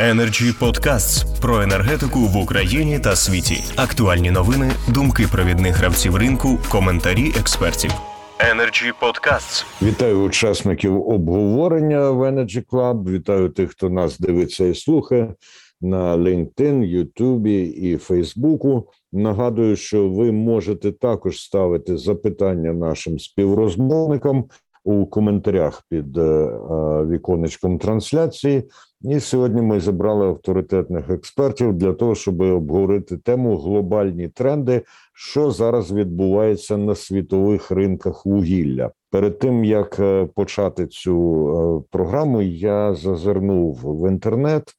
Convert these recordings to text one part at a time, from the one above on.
Energy Podcasts про енергетику в Україні та світі. Актуальні новини, думки провідних гравців ринку, коментарі експертів. Energy Podcasts. Вітаю учасників обговорення в Energy Club. Вітаю тих, хто нас дивиться і слухає на LinkedIn, Ютубі і Фейсбуку. Нагадую, що ви можете також ставити запитання нашим співрозмовникам у коментарях під е, віконечком трансляції. І сьогодні ми зібрали авторитетних експертів для того, щоб обговорити тему глобальні тренди, що зараз відбувається на світових ринках вугілля. Перед тим як е, почати цю е, програму, я зазирнув в інтернет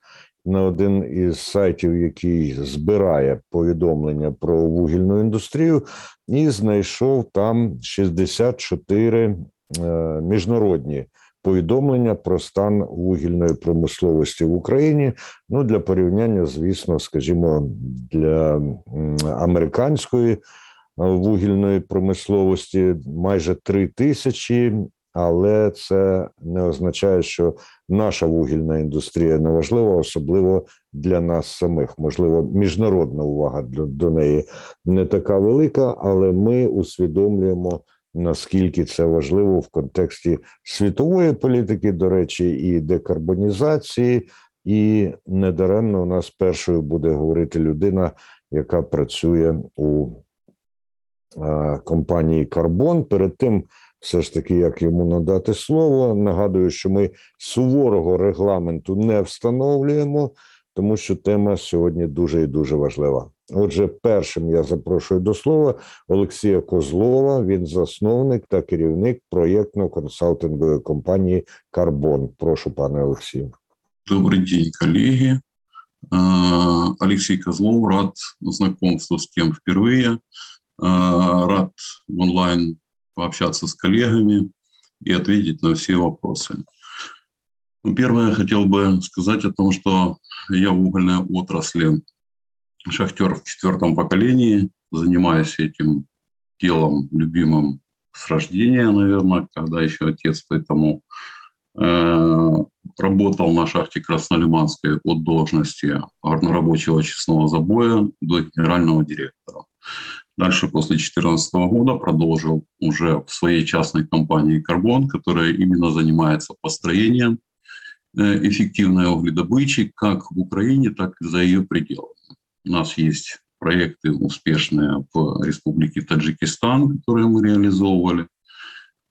на один із сайтів, який збирає повідомлення про вугільну індустрію, і знайшов там 64 е, міжнародні повідомлення про стан вугільної промисловості в Україні. Ну для порівняння, звісно, скажімо, для американської е, вугільної промисловості майже три тисячі. Але це не означає, що наша вугільна індустрія не важлива, особливо для нас самих. Можливо, міжнародна увага до неї не така велика, але ми усвідомлюємо наскільки це важливо в контексті світової політики, до речі, і декарбонізації, і недаремно у нас першою буде говорити людина, яка працює у компанії Карбон. Перед тим, все ж таки, як йому надати слово, нагадую, що ми суворого регламенту не встановлюємо, тому що тема сьогодні дуже і дуже важлива. Отже, першим я запрошую до слова Олексія Козлова. Він засновник та керівник проєктно-консалтингової компанії Карбон. Прошу, пане Олексію. Добрый день, коллеги. Алексей Козлов, рад знакомству с кем впервые. Рад онлайн пообщаться с коллегами и ответить на все вопросы. Первое, я хотел бы сказать о том, что я в угольной отрасли шахтер в четвертом поколении, занимаюсь этим делом любимым с рождения, наверное, когда еще отец, поэтому э, работал на шахте Краснолиманской от должности рабочего честного забоя до генерального директора. Дальше, после 2014 года, продолжил уже в своей частной компании «Карбон», которая именно занимается построением эффективной угледобычи как в Украине, так и за ее пределами. У нас есть проекты успешные в Республике Таджикистан, которые мы реализовывали.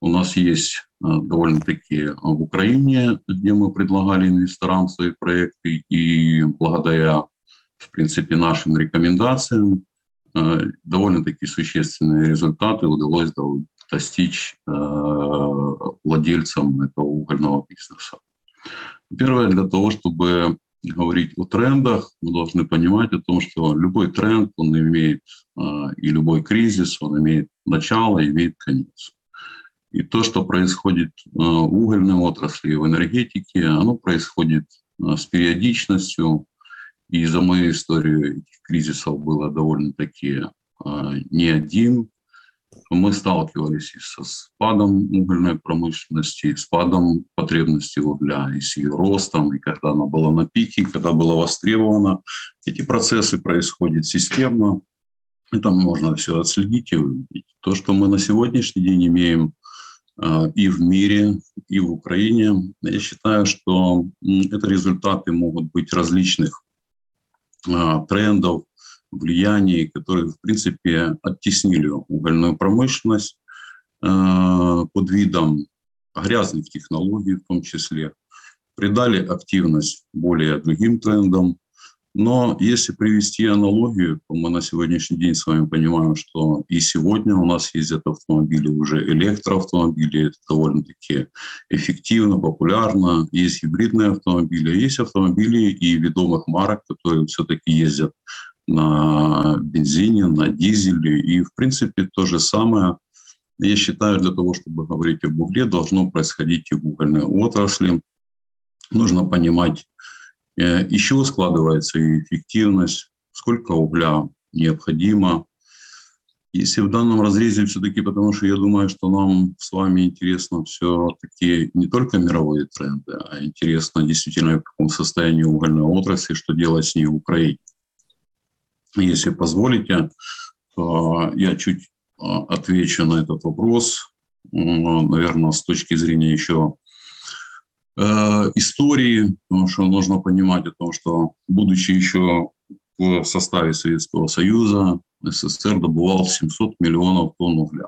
У нас есть э, довольно-таки в Украине, где мы предлагали инвесторам свои проекты, и благодаря, в принципе, нашим рекомендациям э, довольно-таки существенные результаты удалось достичь э, владельцам этого угольного бизнеса. Первое, для того, чтобы говорить о трендах, мы должны понимать о том, что любой тренд, он имеет, а, и любой кризис, он имеет начало, имеет конец. И то, что происходит а, в угольной отрасли и в энергетике, оно происходит а, с периодичностью. И за мою историю этих кризисов было довольно-таки не один мы сталкивались и со спадом угольной промышленности, спадом потребности угля, и с ее ростом, и когда она была на пике, когда была востребована. Эти процессы происходят системно, и там можно все отследить и увидеть. То, что мы на сегодняшний день имеем э, и в мире, и в Украине, я считаю, что это результаты могут быть различных э, трендов, влияний, которые, в принципе, оттеснили угольную промышленность э, под видом грязных технологий в том числе, придали активность более другим трендам. Но если привести аналогию, то мы на сегодняшний день с вами понимаем, что и сегодня у нас ездят автомобили уже электроавтомобили, это довольно-таки эффективно, популярно. Есть гибридные автомобили, есть автомобили и ведомых марок, которые все-таки ездят на бензине, на дизеле. И, в принципе, то же самое, я считаю, для того, чтобы говорить об угле, должно происходить и в угольной отрасли. Нужно понимать, э, еще складывается и эффективность, сколько угля необходимо. Если в данном разрезе все-таки, потому что я думаю, что нам с вами интересно все-таки не только мировые тренды, а интересно действительно в каком состоянии угольная отрасль, что делать с ней в Украине. Если позволите, то я чуть а, отвечу на этот вопрос, наверное, с точки зрения еще э, истории, потому что нужно понимать о том, что будучи еще в составе Советского Союза, СССР добывал 700 миллионов тонн угля.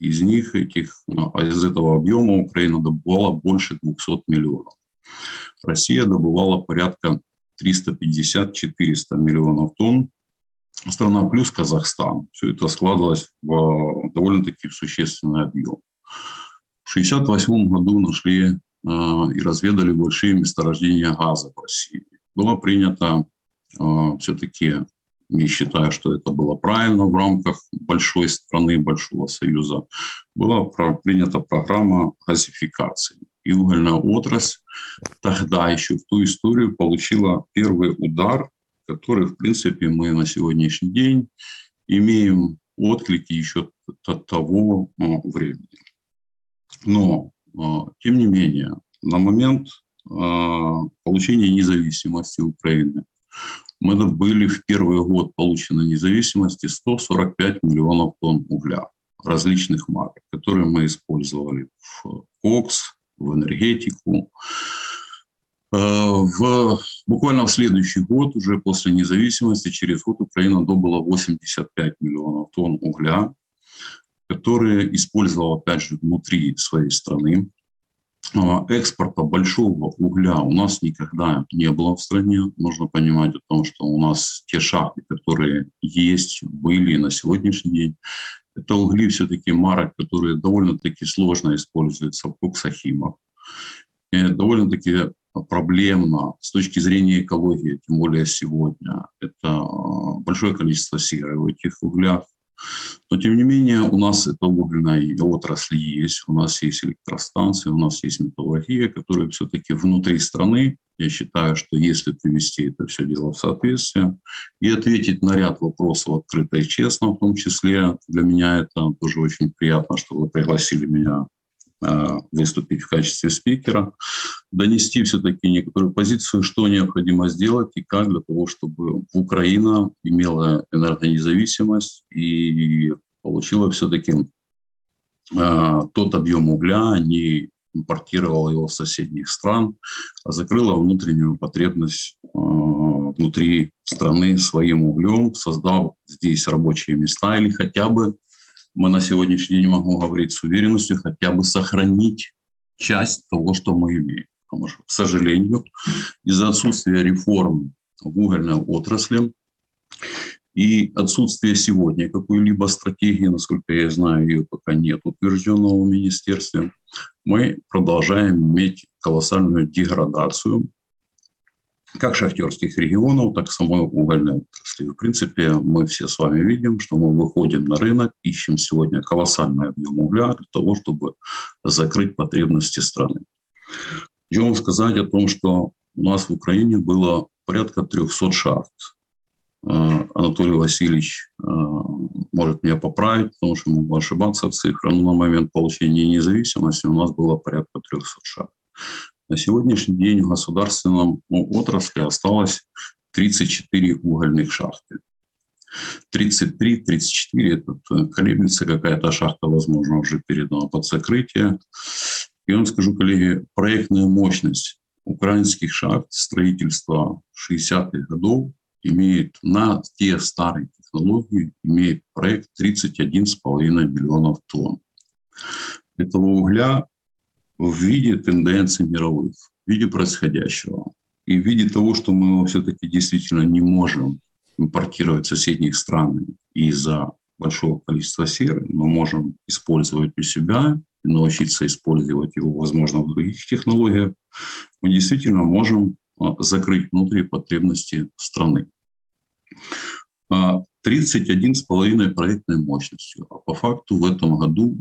Из них, этих, из этого объема Украина добывала больше 200 миллионов. Россия добывала порядка 350-400 миллионов тонн. Страна плюс Казахстан. Все это складывалось в довольно-таки существенный объем. В 1968 году нашли э, и разведали большие месторождения газа в России. Было принято э, все-таки не считаю, что это было правильно в рамках большой страны, большого союза, была принята программа газификации. И угольная отрасль тогда еще в ту историю получила первый удар, который, в принципе, мы на сегодняшний день имеем отклики еще от того а, времени. Но, а, тем не менее, на момент а, получения независимости Украины мы добыли в первый год полученной независимости 145 миллионов тонн угля различных марок, которые мы использовали в кокс, в энергетику. В, буквально в следующий год, уже после независимости, через год Украина добыла 85 миллионов тонн угля, которые использовала, опять же, внутри своей страны. А, экспорта большого угля у нас никогда не было в стране. Нужно понимать о том, что у нас те шахты, которые есть, были на сегодняшний день, это угли все-таки марок, которые довольно-таки сложно используются в коксохимах. И довольно-таки проблемно с точки зрения экологии, тем более сегодня. Это большое количество серы в этих углях. Но, тем не менее, у нас эта угольная отрасль есть, у нас есть электростанции, у нас есть металлургия, которая все-таки внутри страны. Я считаю, что если привести это все дело в соответствие и ответить на ряд вопросов открыто и честно, в том числе, для меня это тоже очень приятно, что вы пригласили меня выступить в качестве спикера, донести все-таки некоторую позицию, что необходимо сделать и как для того, чтобы Украина имела энергонезависимость и получила все-таки э, тот объем угля, не импортировала его с соседних стран, а закрыла внутреннюю потребность э, внутри страны своим углем, создав здесь рабочие места или хотя бы мы на сегодняшний день, могу говорить с уверенностью, хотя бы сохранить часть того, что мы имеем. Потому что, к сожалению, из-за отсутствия реформ в угольной отрасли и отсутствия сегодня какой-либо стратегии, насколько я знаю, ее пока нет утвержденного в министерстве, мы продолжаем иметь колоссальную деградацию как шахтерских регионов, так и самой угольной отрасли. В принципе, мы все с вами видим, что мы выходим на рынок, ищем сегодня колоссальный объем угля для того, чтобы закрыть потребности страны. Хочу вам сказать о том, что у нас в Украине было порядка 300 шахт. Э, Анатолий Васильевич э, может меня поправить, потому что могу ошибаться в цифрах, но на момент получения независимости у нас было порядка 300 шахт. На сегодняшний день в государственном отрасли осталось 34 угольных шахты. 33-34, это э, колеблется какая-то шахта, возможно, уже передана под закрытие. И вам скажу, коллеги, проектная мощность украинских шахт строительства 60-х годов имеет на те старые технологии, имеет проект 31,5 миллионов тонн. Этого угля в виде тенденций мировых, в виде происходящего и в виде того, что мы все-таки действительно не можем импортировать соседних стран из-за большого количества серы, мы можем использовать у себя, научиться использовать его, возможно, в других технологиях, мы действительно можем а, закрыть внутри потребности страны. 31,5 а, проектной мощностью. А по факту в этом году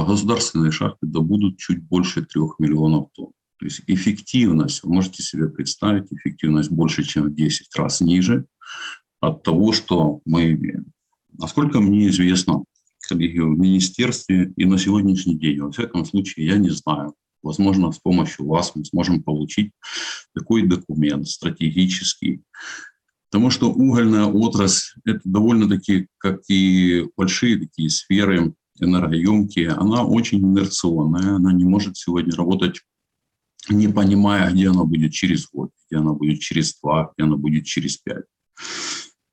а государственные шахты добудут чуть больше трех миллионов тонн. То есть эффективность, вы можете себе представить, эффективность больше, чем в 10 раз ниже от того, что мы имеем. Насколько мне известно, коллеги, в министерстве и на сегодняшний день, во всяком случае, я не знаю. Возможно, с помощью вас мы сможем получить такой документ стратегический, Потому что угольная отрасль – это довольно-таки, как и большие такие сферы энергоемкие, она очень инерционная, она не может сегодня работать, не понимая, где она будет через год, где она будет через два, где она будет через пять.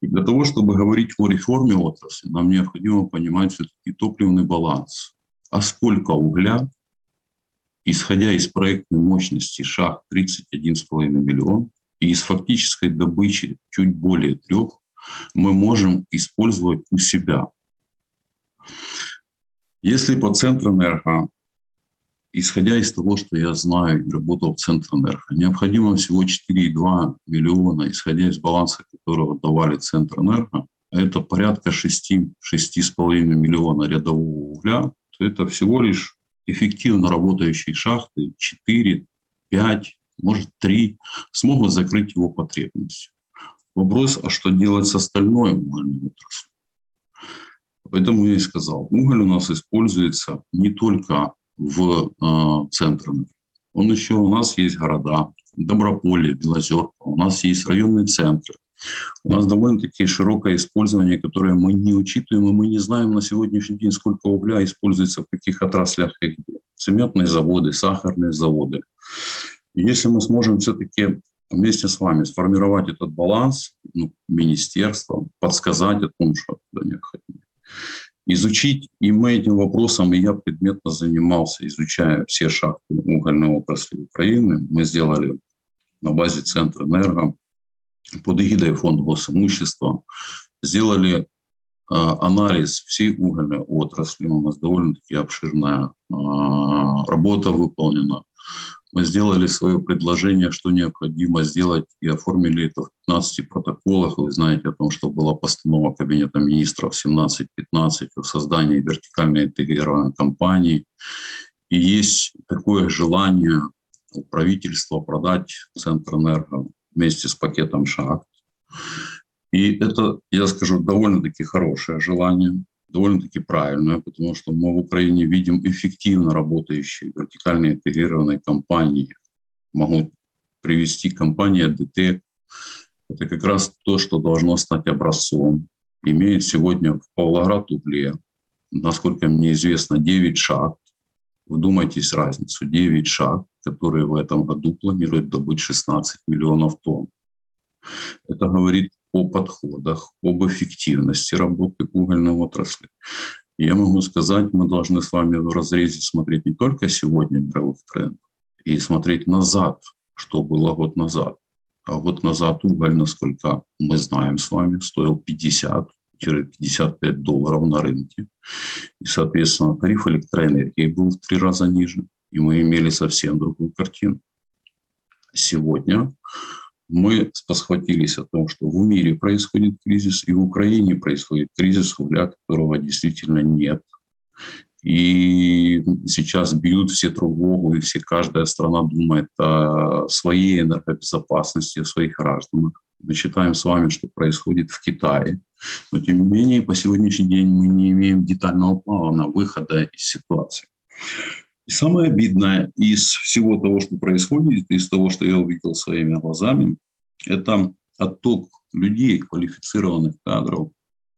И для того, чтобы говорить о реформе отрасли, нам необходимо понимать все-таки топливный баланс. А сколько угля, исходя из проектной мощности шахт 31,5 миллион, и из фактической добычи чуть более трех мы можем использовать у себя. Если по Центрэнерго, исходя из того, что я знаю и работал в Центрэнерго, необходимо всего 4,2 миллиона, исходя из баланса, которого давали Центрэнерго, это порядка 6-6,5 миллиона рядового угля, то это всего лишь эффективно работающие шахты 4, 5, может, три, смогут закрыть его потребность. Вопрос, а что делать с остальной угольной отраслью? Поэтому я и сказал, уголь у нас используется не только в э, центрах. Он еще у нас есть города, Доброполье, Белозерка, у нас есть районные центры. У нас довольно-таки широкое использование, которое мы не учитываем, и мы не знаем на сегодняшний день, сколько угля используется в каких отраслях и где. Цементные заводы, сахарные заводы. Если мы сможем все-таки вместе с вами сформировать этот баланс, ну, министерством, подсказать о том, что это необходимо, изучить, и мы этим вопросом, и я предметно занимался, изучая все шахты угольной отрасли Украины. Мы сделали на базе Центра Энерго под эгидой Фонда госимущества, сделали э, анализ всей угольной отрасли. У нас довольно-таки обширная э, работа выполнена. Мы сделали свое предложение, что необходимо сделать, и оформили это в 15 протоколах. Вы знаете о том, что была постанова Кабинета министров 17-15 о создании вертикальной интегрированной компании. И есть такое желание у правительства продать Центр Энерго вместе с пакетом шахт. И это, я скажу, довольно-таки хорошее желание довольно-таки правильная, потому что мы в Украине видим эффективно работающие вертикально интегрированные компании. Могу привести компания ДТ. Это как раз то, что должно стать образцом. Имеет сегодня в Павлоград угле, насколько мне известно, 9 шахт. Вдумайтесь разницу. 9 шахт, которые в этом году планируют добыть 16 миллионов тонн. Это говорит о подходах, об эффективности работы угольной отрасли. Я могу сказать, мы должны с вами в разрезе смотреть не только сегодня мировых трендов, и смотреть назад, что было год назад. А год назад уголь, насколько мы знаем с вами, стоил 50-55 долларов на рынке. И, соответственно, тариф электроэнергии был в три раза ниже. И мы имели совсем другую картину. Сегодня мы спохватились о том, что в мире происходит кризис, и в Украине происходит кризис, угля которого действительно нет. И сейчас бьют все тревогу, и все, каждая страна думает о своей энергобезопасности, о своих гражданах. Мы считаем с вами, что происходит в Китае. Но, тем не менее, по сегодняшний день мы не имеем детального плана выхода из ситуации. И самое обидное из всего того, что происходит, из того, что я увидел своими глазами, это отток людей, квалифицированных кадров,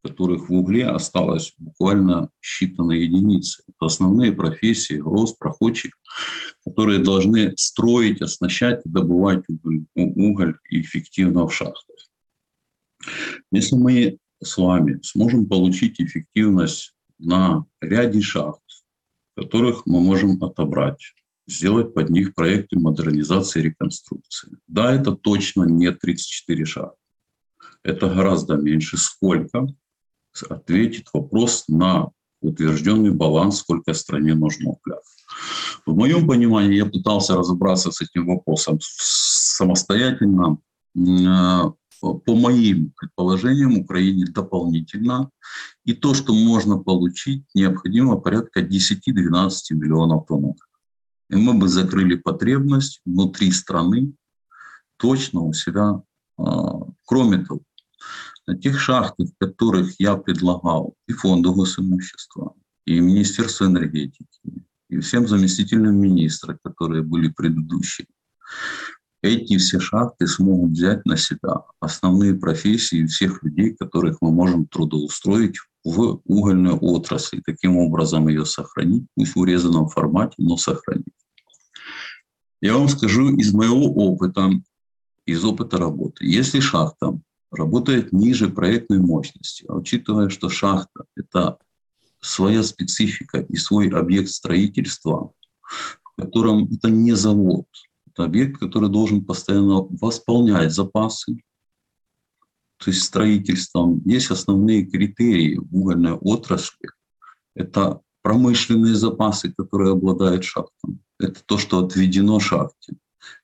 которых в угле осталось буквально считанные единицы. Это основные профессии, рост, проходчик, которые должны строить, оснащать добывать уголь, уголь эффективно в шахтах. Если мы с вами сможем получить эффективность на ряде шахт, которых мы можем отобрать, сделать под них проекты модернизации и реконструкции. Да, это точно не 34 шага. Это гораздо меньше. Сколько? Ответит вопрос на утвержденный баланс, сколько стране нужно угля. В моем понимании я пытался разобраться с этим вопросом самостоятельно. По моим предположениям, Украине дополнительно. И то, что можно получить, необходимо порядка 10-12 миллионов тонн. И мы бы закрыли потребность внутри страны точно у себя. А, кроме того, на тех шахтах, которых я предлагал и фонду госимущества, и Министерство энергетики, и всем заместителям министра, которые были предыдущие, эти все шахты смогут взять на себя основные профессии всех людей, которых мы можем трудоустроить в угольную отрасль, таким образом ее сохранить, пусть в урезанном формате, но сохранить. Я вам скажу из моего опыта, из опыта работы. Если шахта работает ниже проектной мощности, а учитывая, что шахта – это своя специфика и свой объект строительства, в котором это не завод, это объект, который должен постоянно восполнять запасы, то есть строительством. Есть основные критерии в угольной отрасли. Это промышленные запасы, которые обладает шахтом. Это то, что отведено шахте.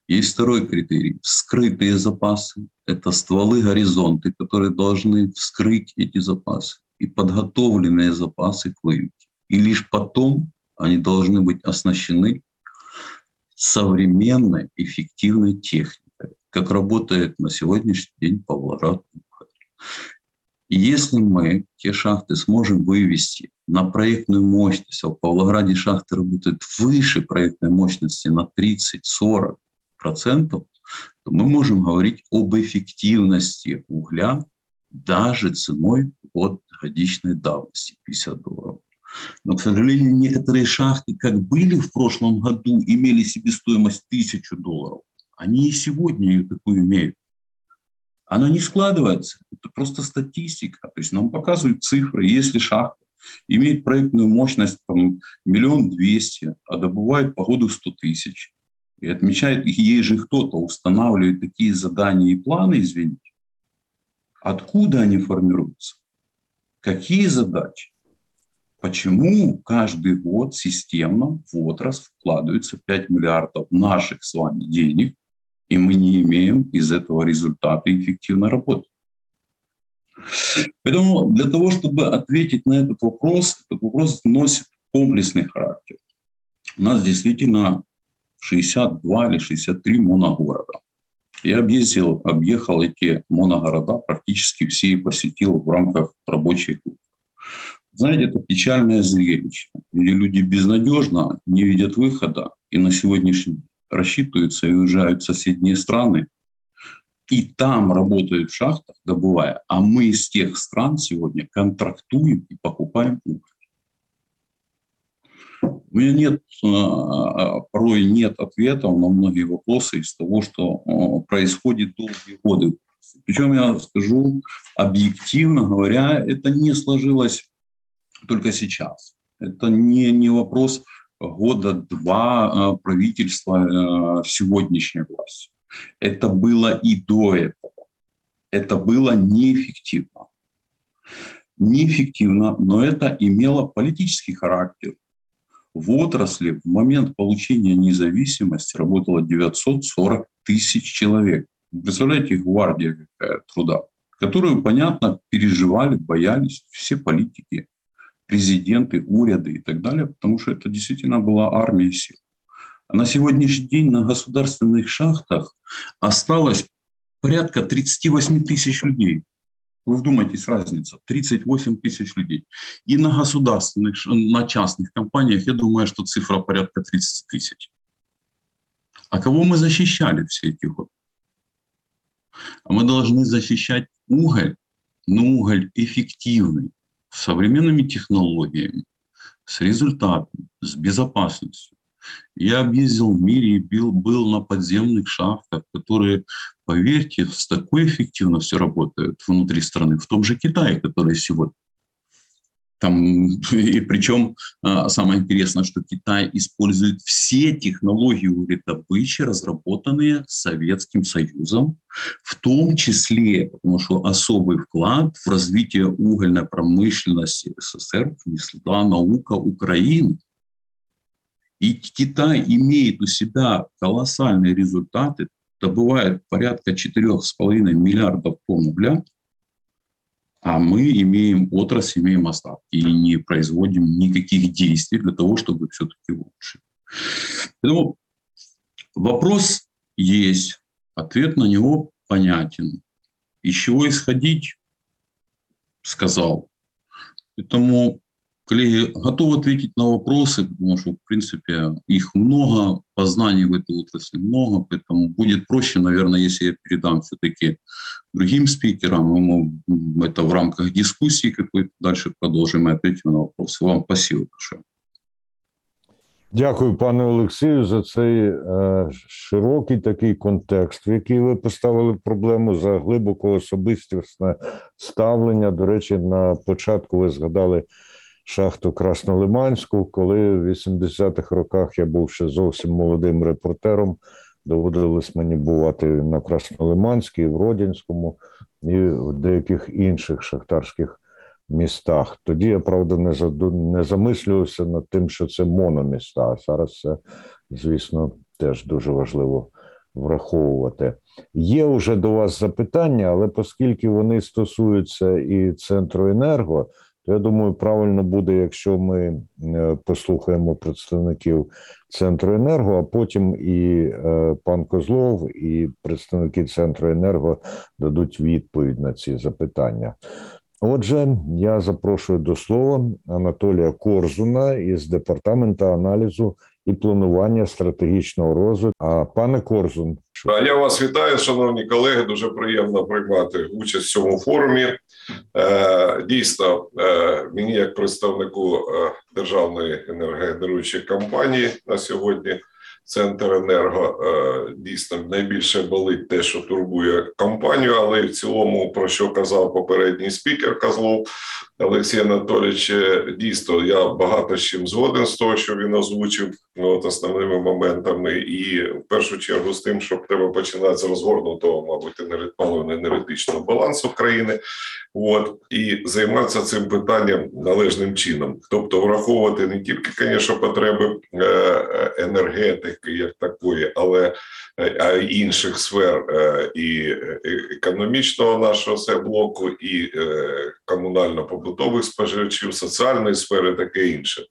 Есть второй критерий – скрытые запасы. Это стволы горизонты, которые должны вскрыть эти запасы и подготовленные запасы к выемке. И лишь потом они должны быть оснащены современной, эффективной техникой, как работает на сегодняшний день Павлоград. Если мы те шахты сможем вывести на проектную мощность, а в Павлограде шахты работают выше проектной мощности на 30-40 процентов, то мы можем говорить об эффективности угля даже ценой от годичной давности 50 долларов. Но, к сожалению, некоторые шахты, как были в прошлом году, имели себестоимость 1000 долларов, они и сегодня ее такую имеют. Она не складывается, это просто статистика. То есть нам показывают цифры, если шахта имеет проектную мощность там, миллион двести, а добывает по году 100 тысяч, и отмечает, ей же кто-то устанавливает такие задания и планы, извините, откуда они формируются, какие задачи, почему каждый год системно в отрасль вкладывается 5 миллиардов наших с вами денег, и мы не имеем из этого результата эффективной работы. Поэтому для того, чтобы ответить на этот вопрос, этот вопрос носит комплексный характер. У нас действительно 62 или 63 моногорода. Я объездил, объехал эти моногорода, практически все и посетил в рамках рабочей группы. Знаете, это печальное зрелище, где люди безнадежно не видят выхода и на сегодняшний день рассчитываются и уезжают в соседние страны, и там работают в шахтах, добывая, а мы из тех стран сегодня контрактуем и покупаем уголь. У меня нет, а, а, порой нет ответов на многие вопросы из того, что а, происходит долгие годы. Причем я скажу объективно говоря, это не сложилось только сейчас. Это не, не вопрос года два правительства сегодняшней власти. Это было и до этого. Это было неэффективно. Неэффективно, но это имело политический характер в отрасли в момент получения независимости работало 940 тысяч человек. представляете, гвардия какая труда, которую, понятно, переживали, боялись все политики, президенты, уряды и так далее, потому что это действительно была армия сил. А на сегодняшний день на государственных шахтах осталось порядка 38 тысяч людей. Вы вдумайтесь, разница. 38 тысяч людей. И на государственных, на частных компаниях, я думаю, что цифра порядка 30 тысяч. А кого мы защищали все эти годы? А мы должны защищать уголь, но уголь эффективный, с современными технологиями, с результатами, с безопасностью. Я объездил в мире и был, был на подземных шахтах, которые, поверьте, с такой эффективностью работают внутри страны, в том же Китае, который сегодня. Там, и причем а, самое интересное, что Китай использует все технологии угледобычи, разработанные Советским Союзом, в том числе, потому что особый вклад в развитие угольной промышленности СССР внесла наука Украины. И Китай имеет у себя колоссальные результаты, добывает порядка 4,5 миллиардов тонн угля, а мы имеем отрасль, имеем остатки и не производим никаких действий для того, чтобы все-таки улучшить. Поэтому вопрос есть, ответ на него понятен. Из чего исходить? сказал. Поэтому, коллеги, готовы ответить на вопросы, потому что, в принципе, их много, познаний в этой отрасли много, поэтому будет проще, наверное, если я передам все-таки другим спикерам, и мы это в рамках дискуссии какой-то дальше продолжим и ответим на вопросы. Вам спасибо большое. Дякую, пане Олексію, за цей е, широкий такий контекст, в який ви поставили проблему за глибоко особистісне ставлення. До речі, на початку ви згадали шахту Краснолиманську, коли в 80-х роках я був ще зовсім молодим репортером. Доводилось мені бувати на Краснолиманській, в Родінському і в деяких інших шахтарських містах. Тоді я правда не заду... не замислювався над тим, що це мономіста. А зараз це, звісно, теж дуже важливо враховувати. Є вже до вас запитання, але оскільки вони стосуються і центру енерго, я думаю, правильно буде, якщо ми е, послухаємо представників центру енерго, а потім і е, пан Козлов, і представники центру енерго дадуть відповідь на ці запитання. Отже, я запрошую до слова Анатолія Корзуна із департаменту аналізу і планування стратегічного розвитку. А пане Корзун, Я вас вітаю, шановні колеги. Дуже приємно приймати участь в цьому форумі. Е, Дійсно, е, мені, як представнику е, державної енергогенеруючої компанії на сьогодні, центр енерго е, дійсно найбільше болить те, що турбує компанію, але в цілому, про що казав попередній спікер Козлов Олексій Анатолійович, е, дійсно я багато з чим згоден з того, що він озвучив ну, от основними моментами, і в першу чергу з тим, що треба починати з розгорнутого, мабуть, енерги- паливно-енергетичного балансу країни. От. І займатися цим питанням належним чином, тобто враховувати не тільки, звісно, потреби е, е, енергетики як такої, але е, інших сфер е, і е, економічного нашого блоку, і комунально-побутових споживачів, соціальної сфери, таке інше.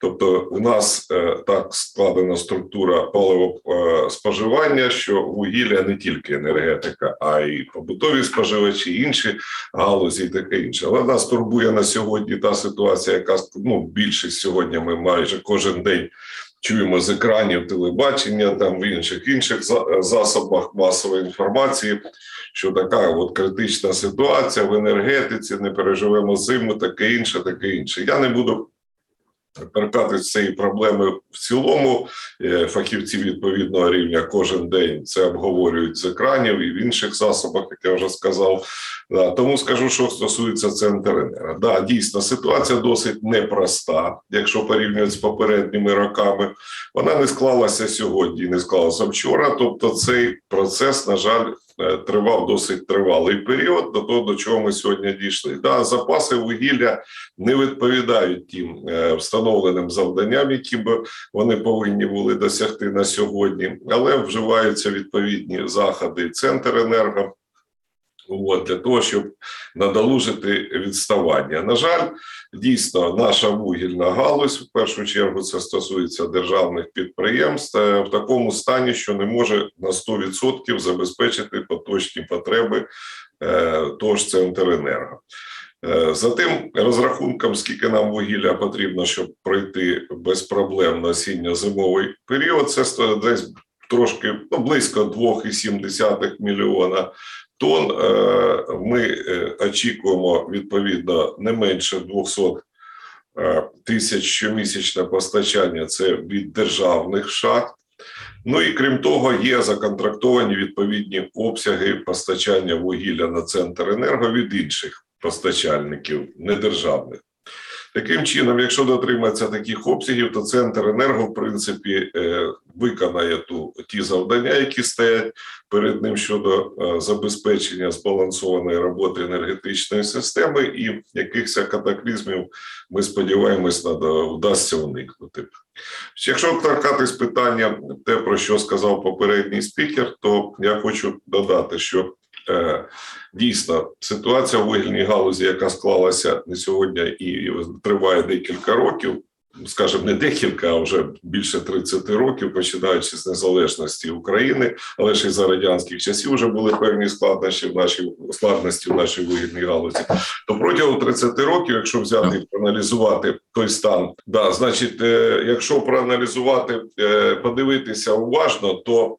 Тобто, у нас так складена структура паливоспоживання, що вугілля не тільки енергетика, а й побутові споживачі, інші галузі і таке інше. Але нас турбує на сьогодні та ситуація, яка ну, більшість сьогодні ми майже кожен день чуємо з екранів телебачення, там в інших інших засобах масової інформації, що така от критична ситуація в енергетиці, не переживемо зиму, таке інше, таке інше. Я не буду. Торкатись цієї проблеми в цілому Е, фахівці відповідного рівня кожен день це обговорюють з екранів і в інших засобах, як я вже сказав. Да, тому скажу, що стосується Центренера. Да, дійсно, ситуація досить непроста, якщо порівнювати з попередніми роками. Вона не склалася сьогодні, не склалася вчора. Тобто, цей процес, на жаль, е, тривав досить тривалий період до того, до чого ми сьогодні дійшли. Да, запаси вугілля не відповідають тим е, встановленим завданням, які б вони повинні були досягти на сьогодні, але вживаються відповідні заходи Центр енерго. От, для того, щоб надолужити відставання. На жаль, дійсно, наша вугільна галузь, в першу чергу, це стосується державних підприємств, е, в такому стані, що не може на 100% забезпечити поточні потреби е, того ж Центренерго. Е, За тим розрахунком, скільки нам вугілля потрібно, щоб пройти безпроблемно осінньо-зимовий період, це десь трошки ну, близько 2,7 мільйона тонн. Е, Ми е, очікуємо відповідно не менше 200 е, тисяч щомісячне постачання. Це від державних шахт. Ну і крім того, є законтрактовані відповідні обсяги постачання вугілля на центр енерго від інших постачальників недержавних. Таким чином, якщо дотриматися таких обсягів, то центр енерго, в принципі, е, виконає ту ті завдання, які стоять перед ним щодо е, забезпечення збалансованої роботи енергетичної системи, і якихось катаклізмів ми сподіваємось, вдасться уникнути. Якщо торкатись питання, те про що сказав попередній спікер, то я хочу додати, що дійсно ситуація в вугільній галузі, яка склалася не сьогодні і триває декілька років, скажімо, не декілька, а вже більше 30 років, починаючи з незалежності України, але ж і за радянських часів вже були певні складнощі в нашій складності в нашій вигідній галузі. То протягом 30 років, якщо взяти і проаналізувати той стан, да, значить, е, якщо проаналізувати, е, подивитися уважно, то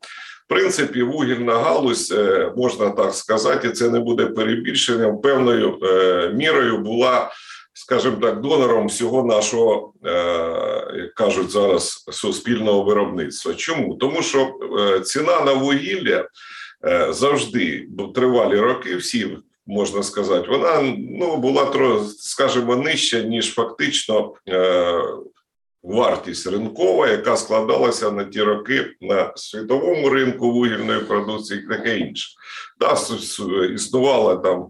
принципі, вугільна галузь, е, можна так сказати, і це не буде перебільшенням. Певною е, мірою була, скажімо так, донором всього нашого, е, як кажуть зараз, суспільного виробництва. Чому? Тому що ціна на вугілля завжди тривалі роки, всі можна сказати, вона ну була скажімо, нижча ніж фактично. Вартість ринкова, яка складалася на ті роки на світовому ринку вугільної продукції, і таке інше. Да, існувала там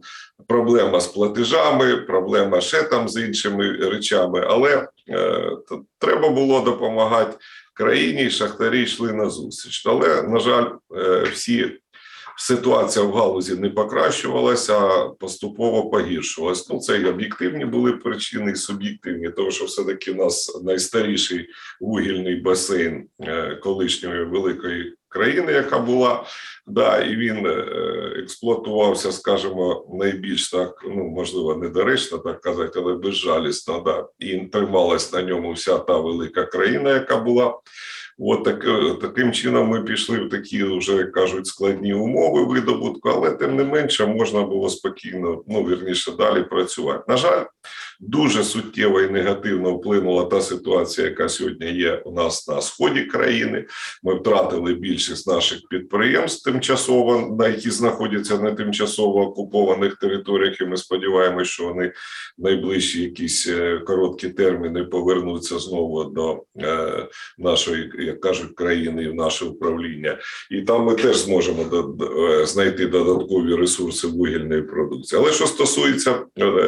проблема з платежами, проблема ще там з іншими речами, але е, треба було допомагати країні, і шахтарі йшли на зустріч. Але на жаль, е, всі ситуація в галузі не покращувалася, а поступово погіршувалась. Ну це і об'єктивні були причини, і суб'єктивні, тому що все таки у нас найстаріший вугільний басейн е, колишньої великої країни, яка була, да, і він е, експлуатувався, скажімо, найбільш так, ну можливо, недоречно так казати, але безжалісно, да, і трималась на ньому вся та велика країна, яка була. От так, е, таким чином ми пішли в такі вже кажуть складні умови видобутку, але тим не менше можна було спокійно, ну вірніше далі працювати. На жаль, Дуже суттєво і негативно вплинула та ситуація, яка сьогодні є у нас на сході країни. Ми втратили більшість наших підприємств, тимчасово на які знаходяться на тимчасово окупованих територіях. і Ми сподіваємося, що вони в найближчі якісь е, короткі терміни повернуться знову до е, нашої, як кажуть, країни і в наше управління, і там ми теж зможемо е, знайти додаткові ресурси вугільної продукції. Але що стосується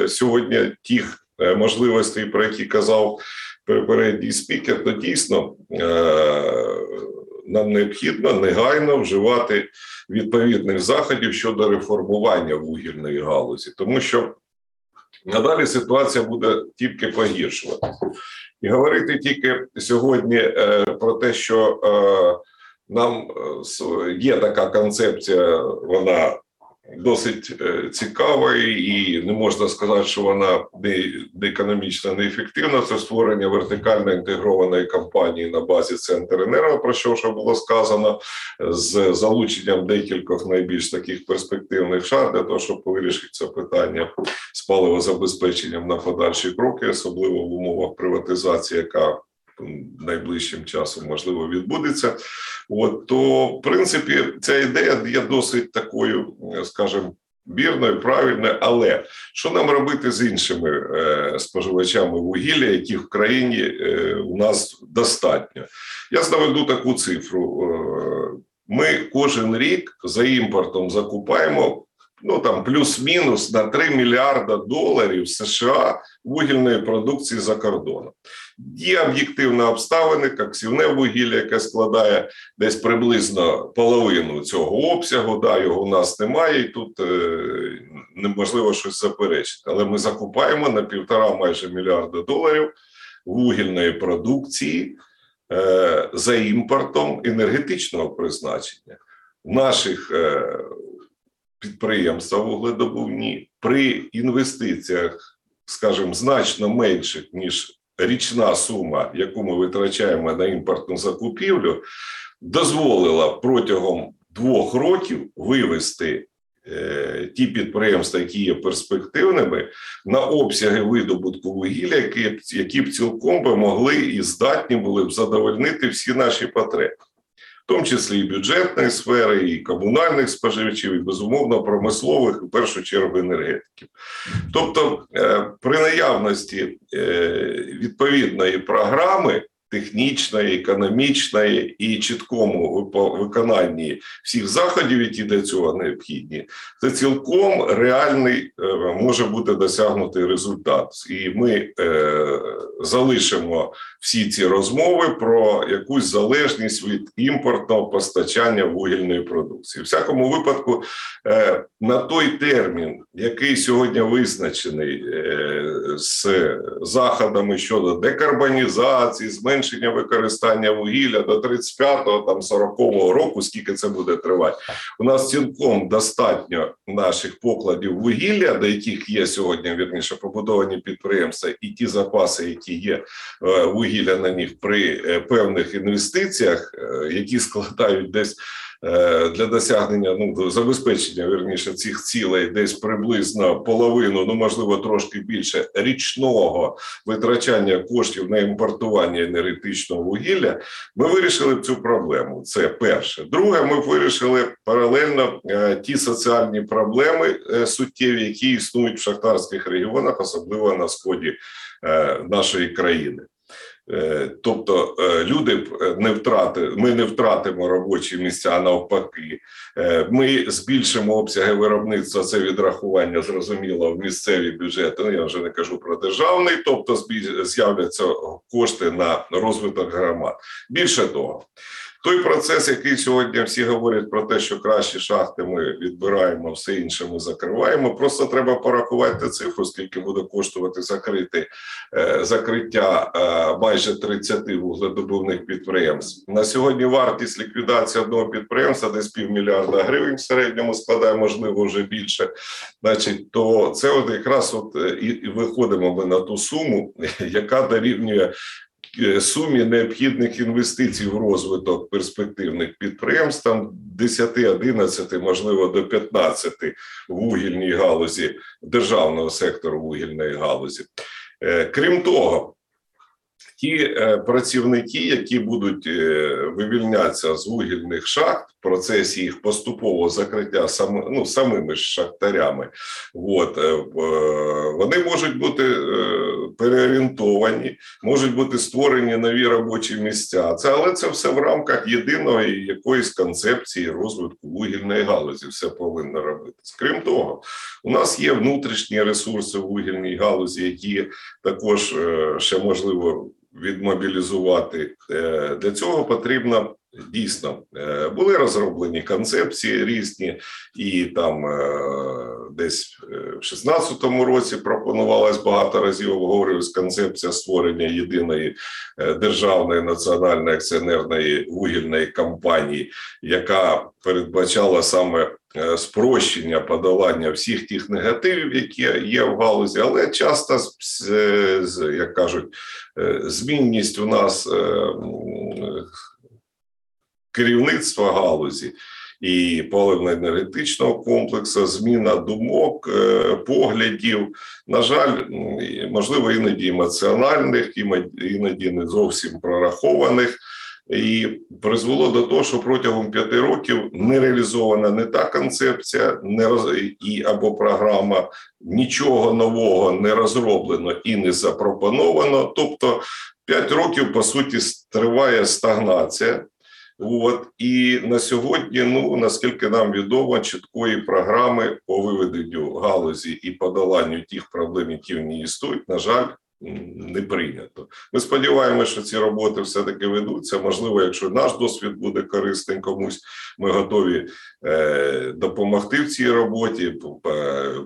сьогодні тих можливостей, про які казав попередній спікер, то дійсно е, нам необхідно негайно вживати відповідних заходів щодо реформування вугільної галузі, тому що надалі ситуація буде тільки погіршуватися. І говорити тільки сьогодні е, про те, що нам є така концепція, вона досить е, цікава, і не можна сказати, що вона не, не економічно неефективна. Це створення вертикально інтегрованої компанії на базі Центр енерго, про що вже було сказано, з залученням декількох найбільш таких перспективних шар для того, щоб вирішити це питання з паливозабезпеченням на подальші кроки, особливо в умовах приватизації, яка найближчим часом можливо відбудеться. От то, в принципі, ця ідея є досить такою, скажімо, вірною, правильною, але що нам робити з іншими е, споживачами вугілля, яких в країні е, у нас достатньо? Я наведу таку цифру. Е, ми кожен рік за імпортом закупаємо ну там плюс-мінус на 3 мільярда доларів США вугільної продукції за кордоном. Є об'єктивні обставини, як сівне вугілля, яке складає десь приблизно половину цього обсягу. Да, його у нас немає, і тут е, неможливо щось заперечити. Але ми закупаємо на півтора майже мільярда доларів вугільної продукції е, за імпортом енергетичного призначення. Наших е, підприємства вугледобувні при інвестиціях, скажімо, значно менших ніж річна сума, яку ми витрачаємо на імпортну закупівлю, дозволила протягом двох років вивести. Е, ті підприємства, які є перспективними, на обсяги видобутку вугілля, які які б цілком би могли і здатні були б задовольнити всі наші потреби тому числі і бюджетної сфери, і комунальних споживачів, і безумовно промислових, в першу чергу енергетиків. Тобто, е, при наявності е, відповідної програми технічної, економічної і чіткому виконанні всіх заходів, які для цього необхідні, це цілком реальний е, може бути досягнутий результат, і ми е, залишимо всі ці розмови про якусь залежність від імпортного постачання вугільної продукції. В всякому випадку, е, на той термін, який сьогодні визначений е, з заходами щодо декарбонізації, зменшення використання вугілля до 35-го, там 40-го року, скільки це буде тривати, у нас цілком достатньо наших покладів вугілля, до яких є сьогодні вірніше побудовані підприємства, і ті запаси, які є е, вугілля на них при е, певних інвестиціях, які складають десь. Е, для досягнення ну забезпечення верніше цих цілей, десь приблизно половину, ну можливо, трошки більше річного витрачання коштів на імпортування енергетичного вугілля. Ми вирішили цю проблему. Це перше. Друге, ми вирішили паралельно е, ті соціальні проблеми е, суттєві, які існують в шахтарських регіонах, особливо на сході нашої країни. Е, тобто е, люди е, не втрати, ми не втратимо робочі місця, навпаки, ми збільшимо обсяги виробництва. Це відрахування зрозуміло в місцеві бюджети. Ну я вже не кажу про державний, тобто з'являться кошти на розвиток громад. Більше того, той процес, який сьогодні всі говорять про те, що кращі шахти ми відбираємо, все інше ми закриваємо. Просто треба порахувати цифру, скільки буде коштувати закрити е, закриття е, майже 30 вугледобувних підприємств. На сьогодні вартість ліквідації одного підприємства десь півмільярда гривень в середньому складає, можливо, вже більше. Значить, то це от якраз от е, і, виходимо ми на ту суму, яка дорівнює сумі необхідних інвестицій в розвиток перспективних підприємств, там 10, 11, можливо, до 15 вугільній галузі державного сектору вугільної галузі. Е, крім того, ті е, працівники, які будуть е, вивільнятися з вугільних шахт в процесі їх поступового закриття сам, ну, самими ж шахтарями, от, е, вони можуть бути переорієнтовані, можуть бути створені нові робочі місця. Це але це все в рамках єдиної якоїсь концепції розвитку вугільної галузі. Все повинно робитись. Крім того, у нас є внутрішні ресурси в вугільній галузі, які також ще можливо відмобілізувати. Е, для цього потрібно дійсно е, були розроблені концепції різні, і там е, десь в 16-му році пропонувалась багато разів обговорювалась концепція створення єдиної державної національної акціонерної вугільної компанії, яка передбачала саме Е, спрощення подолання всіх тих негативів, які є в галузі, але часто як кажуть, е, змінність у нас е, керівництва галузі. І паливно-енергетичного комплексу, зміна думок, поглядів, на жаль, можливо, іноді емоціональних, іноді не зовсім прорахованих і призвело до того, що протягом п'яти років не реалізована не та концепція, не роз... і або програма нічого нового не розроблено і не запропоновано. Тобто п'ять років по суті триває стагнація. От і на сьогодні, ну наскільки нам відомо, чіткої програми по виведенню галузі і подоланню тих проблем, які в ній існують, на жаль, не прийнято. Ми сподіваємося, що ці роботи все таки ведуться. Можливо, якщо наш досвід буде корисний комусь, ми готові е, допомогти в цій роботі,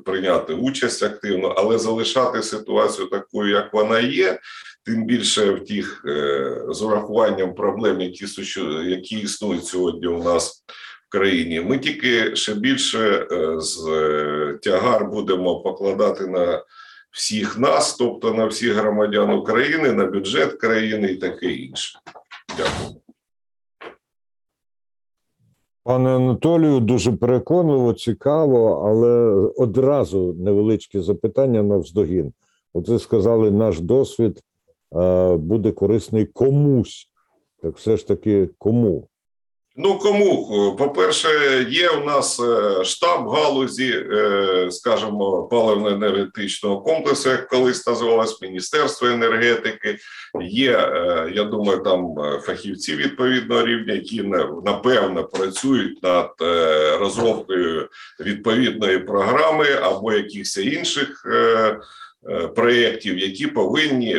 прийняти участь активно, але залишати ситуацію такою, як вона є. Тим більше в тих е, з урахуванням проблем, які які існують сьогодні у нас в країні. Ми тільки ще більше е, з е, тягар будемо покладати на всіх нас, тобто на всіх громадян України, на бюджет країни і таке інше. Дякую. Пане Анатолію, дуже переконливо, цікаво, але одразу невеличке запитання на вздогін. От ви сказали, наш досвід буде корисний комусь. Так все ж таки кому? Ну кому по-перше, є у нас е, штаб галузі, е, скажімо, паливно-енергетичного комплексу, як колись називалось Міністерство енергетики. Є, е, я думаю, там фахівці відповідного рівня, які напевно працюють над розробкою відповідної програми або якихось інших проєктів, які повинні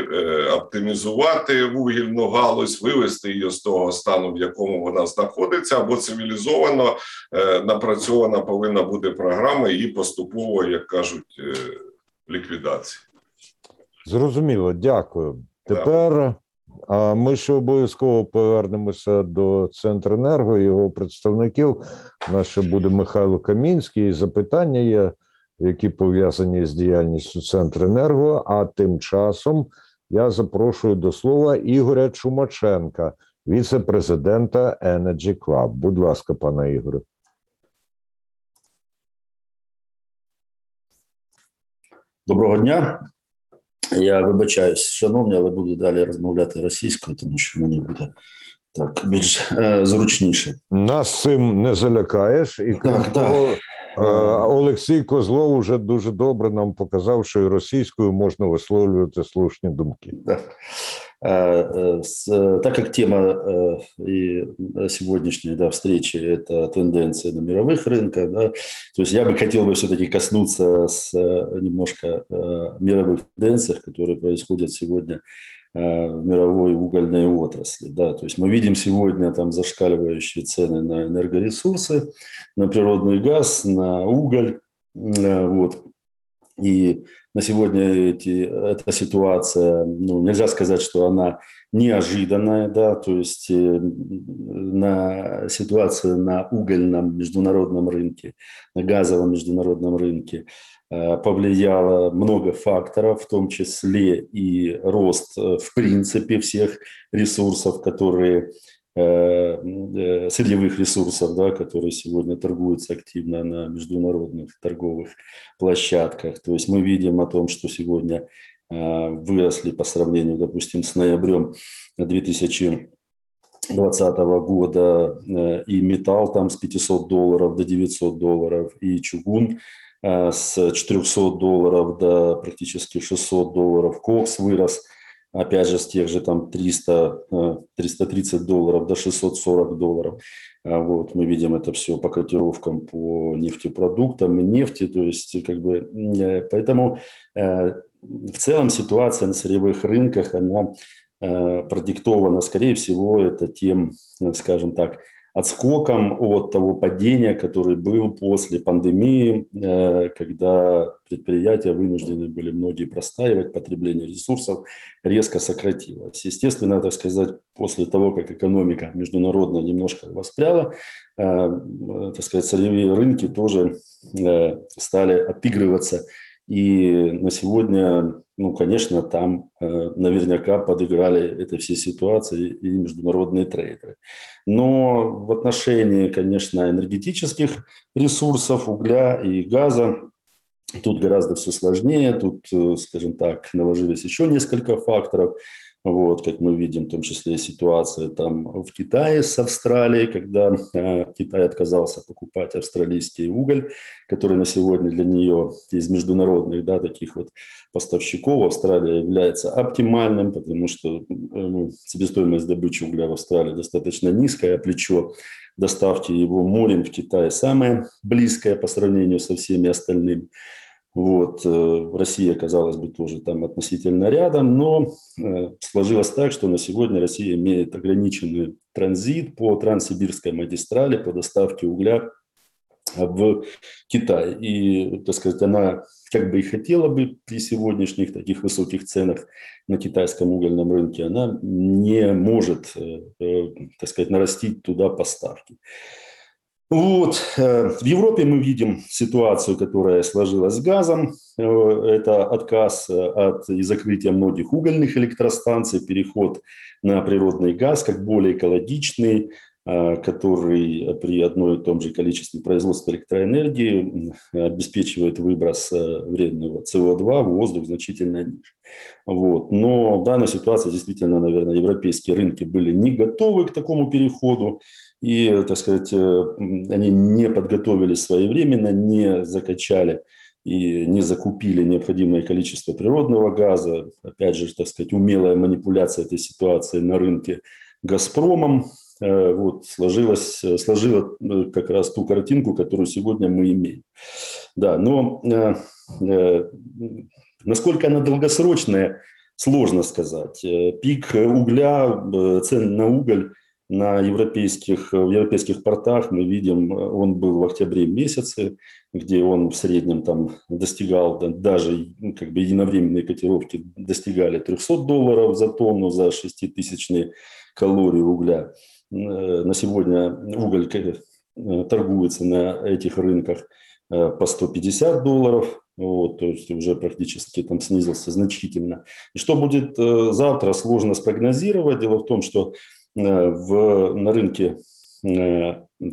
оптимізувати вугільну галузь, вивести її з того стану, в якому вона знаходиться, або цивілізовано напрацьована повинна бути програма її поступово, як кажуть, ліквідації. Зрозуміло, дякую. Тепер а ми ще обов'язково повернемося до Центренерго, його представників. У нас ще буде Михайло Камінський. Запитання є, які пов'язані з діяльністю Центренерго. А тим часом я запрошую до слова Ігоря Чумаченка, віце-президента Energy Club. Будь ласка, пане Ігоре. Доброго дня. Я вибачаюсь, шановні, але буду далі розмовляти російською, тому що мені буде так більш е, зручніше. Нас цим не залякаєш, і так, е, Олексій Козлов уже дуже добре нам показав, що і російською можна висловлювати слушні думки. Так. Э, э, так как тема э, и сегодняшней да, встречи – это тенденции на мировых рынках, да, то есть я бы хотел бы все-таки коснуться с немножко мировых тенденций, которые происходят сегодня в мировой угольной отрасли. Да. То есть мы видим сегодня там зашкаливающие цены на энергоресурсы, на природный газ, на уголь. Вот. И на сегодня эти, эта ситуация, ну, нельзя сказать, что она неожиданная, да, то есть э, на ситуацию на угольном международном рынке, на газовом международном рынке э, повлияло много факторов, в том числе и рост, э, в принципе, всех ресурсов, которые Э, э, сырьевых ресурсов, да, которые сегодня торгуются активно на международных торговых площадках. То есть мы видим о том, что сегодня э, выросли по сравнению, допустим, с ноябрем 2020 года и металл там с 500 долларов до 900 долларов, и чугун с 400 долларов до практически 600 долларов, кокс вырос – опять же, с тех же там 300, 330 э, долларов до 640 долларов. А вот мы видим это все по котировкам по нефтепродуктам и нефти, то есть как бы э, поэтому э, в целом ситуация на сырьевых рынках, она продиктована, скорее всего, это тем, скажем так, отскоком от того падения, который был после пандемии, э, когда предприятия вынуждены были многие простаивать, потребление ресурсов резко сократилось. Естественно, так сказать, после того, как экономика международная немножко воспряла, э, э, так сказать, сырьевые рынки тоже стали отыгрываться и на сегодня, ну, конечно, там э, наверняка подыграли этой все ситуации и международные трейдеры. Но в отношении, конечно, энергетических ресурсов, угля и газа, тут гораздо все сложнее. Тут, э, скажем так, наложились еще несколько факторов. Вот, как мы видим, в том числе ситуация там в Китае с Австралией, когда э, Китай отказался покупать австралийский уголь, который на сегодня для нее из международных да, таких вот поставщиков Австралия является оптимальным, потому что э, ну, себестоимость добычи угля в Австралии достаточно низкая, а плечо доставки его морем в Китае самое близкое по сравнению со всеми остальными. Вот, э, Россия, казалось бы, тоже там относительно рядом, но э, сложилось так, что на сегодня Россия имеет ограниченный транзит по Транссибирской магистрали по доставке угля в Китай. И, так сказать, она как бы и хотела бы при сегодняшних таких высоких ценах на китайском угольном рынке, она не может, э, так сказать, нарастить туда поставки. Вот. Э, в Европе мы видим ситуацию, которая сложилась с газом. Э, это отказ э, от и закрытие многих угольных электростанций, переход на природный газ как более экологичный, который при одной и том же количестве производства электроэнергии обеспечивает выброс вредного СО2 в воздух значительно ниже. Вот. Но в данной ситуации действительно, наверное, европейские рынки были не готовы к такому переходу и, так сказать, э, они не подготовились своевременно, не закачали и не закупили необходимое количество природного газа. Опять же, так сказать, умелая манипуляция этой ситуации на рынке «Газпромом» э, вот, сложилась, сложила э, как раз ту картинку, которую сегодня мы имеем. Да, но Насколько она долгосрочная, сложно сказать. Пик угля, цен на уголь на европейских, в европейских портах мы видим, он был в октябре месяце, где он в среднем там достигал, даже ну, как бы единовременные котировки достигали 300 долларов за тонну, за 6000 калорий угля. Э, на сегодня уголь э, торгуется на этих рынках э, по 150 долларов, вот, то есть уже практически там снизился значительно. И что будет завтра, сложно спрогнозировать. Дело в том, что в, на рынке,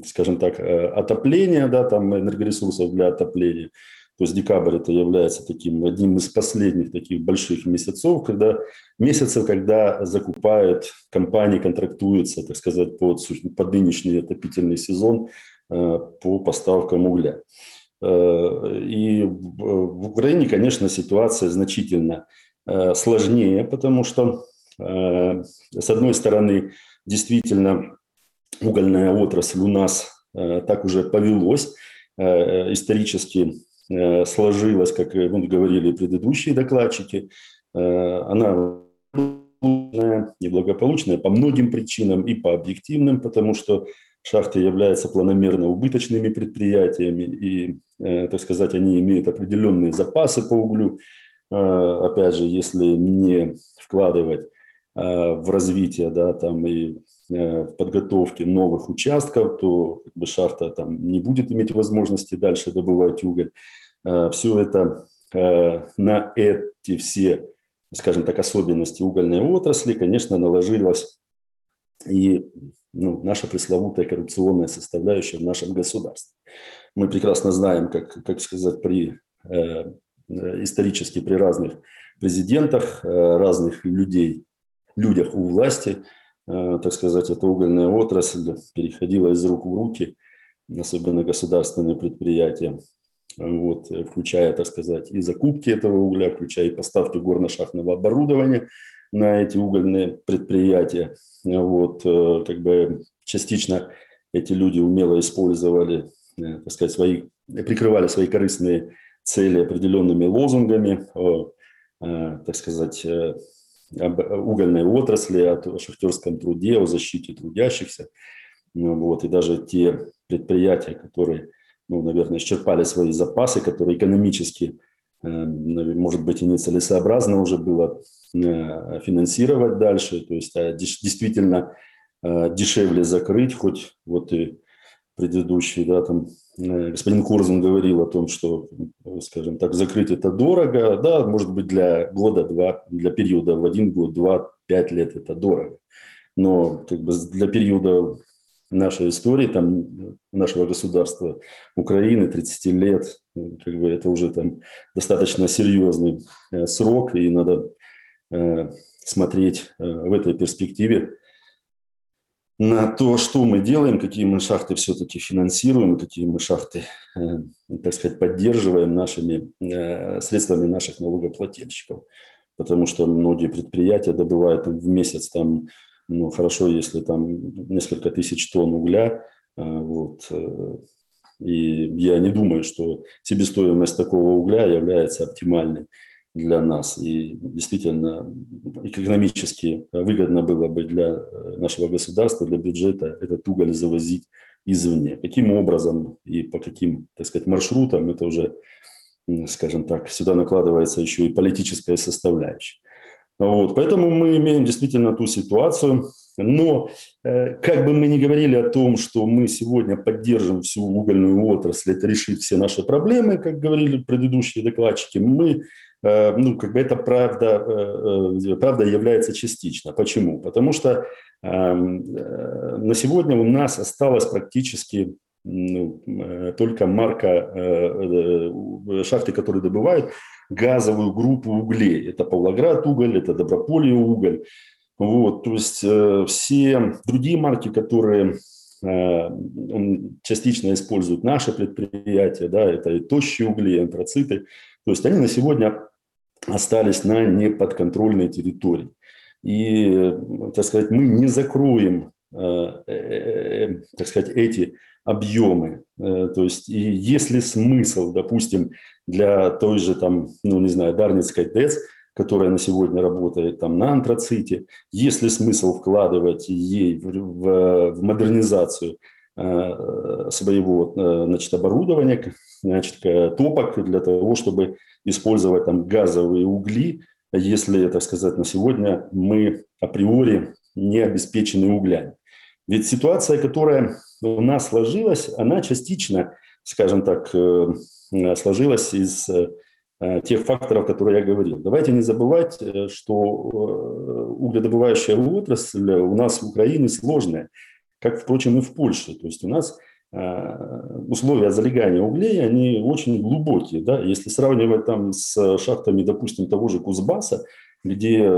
скажем так, отопления, да, там энергоресурсов для отопления, то есть декабрь это является таким одним из последних таких больших месяцев, когда месяцев, когда закупают компании, контрактуются, так сказать, под, под нынешний отопительный сезон э, по поставкам угля. Э, и в Украине, конечно, ситуация значительно э, сложнее, потому что, с одной стороны, действительно, угольная отрасль у нас так уже повелось, исторически Э, сложилась, как вот говорили предыдущие докладчики, э, она неблагополучная по многим причинам и по объективным, потому что шахты являются планомерно убыточными предприятиями, и, э, так сказать, они имеют определенные запасы по углю. Опять же, если не вкладывать в развитие, да, там и в подготовке новых участков, то как бы, шахта там не будет иметь возможности дальше добывать уголь. Э, все это э, на эти все, скажем так, особенности угольной отрасли, конечно, наложилась и ну, наша пресловутая коррупционная составляющая в нашем государстве. Мы прекрасно знаем, как, как сказать, при э, исторически при разных президентах, э, разных людей, людях у власти, э, так сказать, эта угольная отрасль переходила из рук в руки, особенно государственные предприятия вот, э, включая, так сказать, и закупки этого угля, включая и поставки горно-шахтного оборудования на эти угольные предприятия. Вот, э, как бы частично эти люди умело использовали, так сказать, свои, прикрывали свои корыстные цели определенными лозунгами, так сказать, об угольной отрасли, о шахтерском труде, о защите трудящихся. Вот, и даже те предприятия, которые ну, наверное, исчерпали свои запасы, которые экономически, э, может быть, и нецелесообразно уже было э, финансировать дальше. То есть а действительно э, дешевле закрыть, хоть вот и предыдущий, да, там господин Курзин говорил о том, что, скажем так, закрыть это дорого, да, может быть, для года-два, для периода в один год, два, пять лет это дорого. Но как бы для периода нашей истории, там, нашего государства Украины, 30 лет, как бы это уже там достаточно серьезный э, срок, и надо э, смотреть э, в этой перспективе на то, что мы делаем, какие мы шахты все-таки финансируем, какие мы шахты, так сказать, поддерживаем нашими средствами наших налогоплательщиков. Потому что многие предприятия добывают в месяц там ну, хорошо, если там несколько тысяч тонн угля, а, вот, э, и я не думаю, что себестоимость такого угля является оптимальной для нас. И действительно, экономически выгодно было бы для э, нашего государства, для бюджета этот уголь завозить извне. Каким образом и по каким, так сказать, маршрутам, это уже, скажем так, сюда накладывается еще и политическая составляющая. Вот, поэтому мы имеем действительно ту ситуацию. Но э, как бы мы ни говорили о том, что мы сегодня поддержим всю угольную отрасль, это решит все наши проблемы, как говорили предыдущие докладчики, мы, э, ну, как бы это правда, э, правда является частично. Почему? Потому что эм, на сегодня у нас осталось практически ну, только марка шахты, которые добывают газовую группу углей. Это Павлоград уголь, это Доброполье уголь. Вот, то есть э, все другие марки, которые э, частично используют наши предприятия, да, это и тощие угли, и антрациты, то есть они на сегодня остались на неподконтрольной территории. И, так сказать, мы не закроем, э, э, э так сказать, эти объемы. То есть, и если смысл, допустим, для той же там, ну не знаю, Дарницкой ТЭЦ, которая на сегодня работает там на антраците, есть ли смысл вкладывать ей в, в, в модернизацию своего э, значит, оборудования, значит, топок для того, чтобы использовать там газовые угли, если, так сказать, на сегодня мы априори не обеспечены углями. Ведь ситуация, которая у нас сложилась, она частично, скажем так, э, сложилась из э, тех факторов, которые я говорил. Давайте не забывать, э, что угледобывающая отрасль у нас в Украине сложная, как, впрочем, и в Польше. То есть у нас условия залегания углей, они очень глубокие. Да? Если сравнивать там с шахтами, допустим, того же Кузбасса, где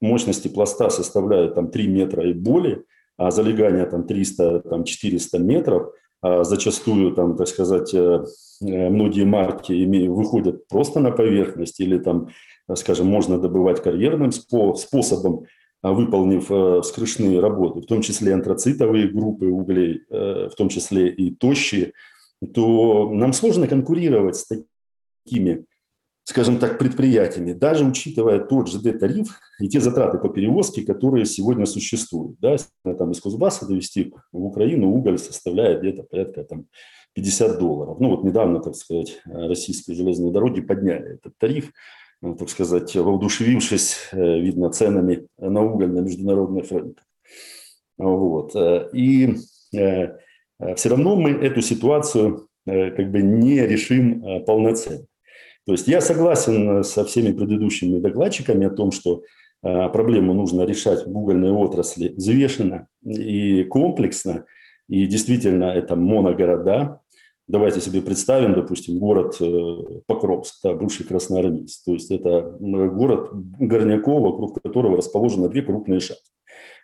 мощности пласта составляют там 3 метра и более, а залегание там 300-400 там, 400 метров, а зачастую там, так сказать, э, э, многие марки выходят просто на поверхность или там, скажем, можно добывать карьерным способом, выполнив э, вскрышные работы, в том числе антрацитовые группы углей, в том числе и тощие, то нам сложно конкурировать с такими скажем так, предприятиями, даже учитывая тот ЖД-тариф и те затраты по перевозке, которые сегодня существуют. Да, там из Кузбасса довести в Украину уголь составляет где-то порядка там, 50 долларов. Ну вот недавно, так сказать, российские железные дороги подняли этот тариф, так сказать, воодушевившись, э, видно, ценами на уголь на международных рынках. Вот. Э, и э, все равно мы эту ситуацию как бы не решим полноценно. То есть я согласен со всеми предыдущими докладчиками о том, что проблему нужно решать в угольной отрасли взвешенно и комплексно. И действительно, это моногорода. Давайте себе представим, допустим, город э, Покровск, да, бывший Красноармейск. То есть это город горняков, вокруг которого расположены две крупные шахты.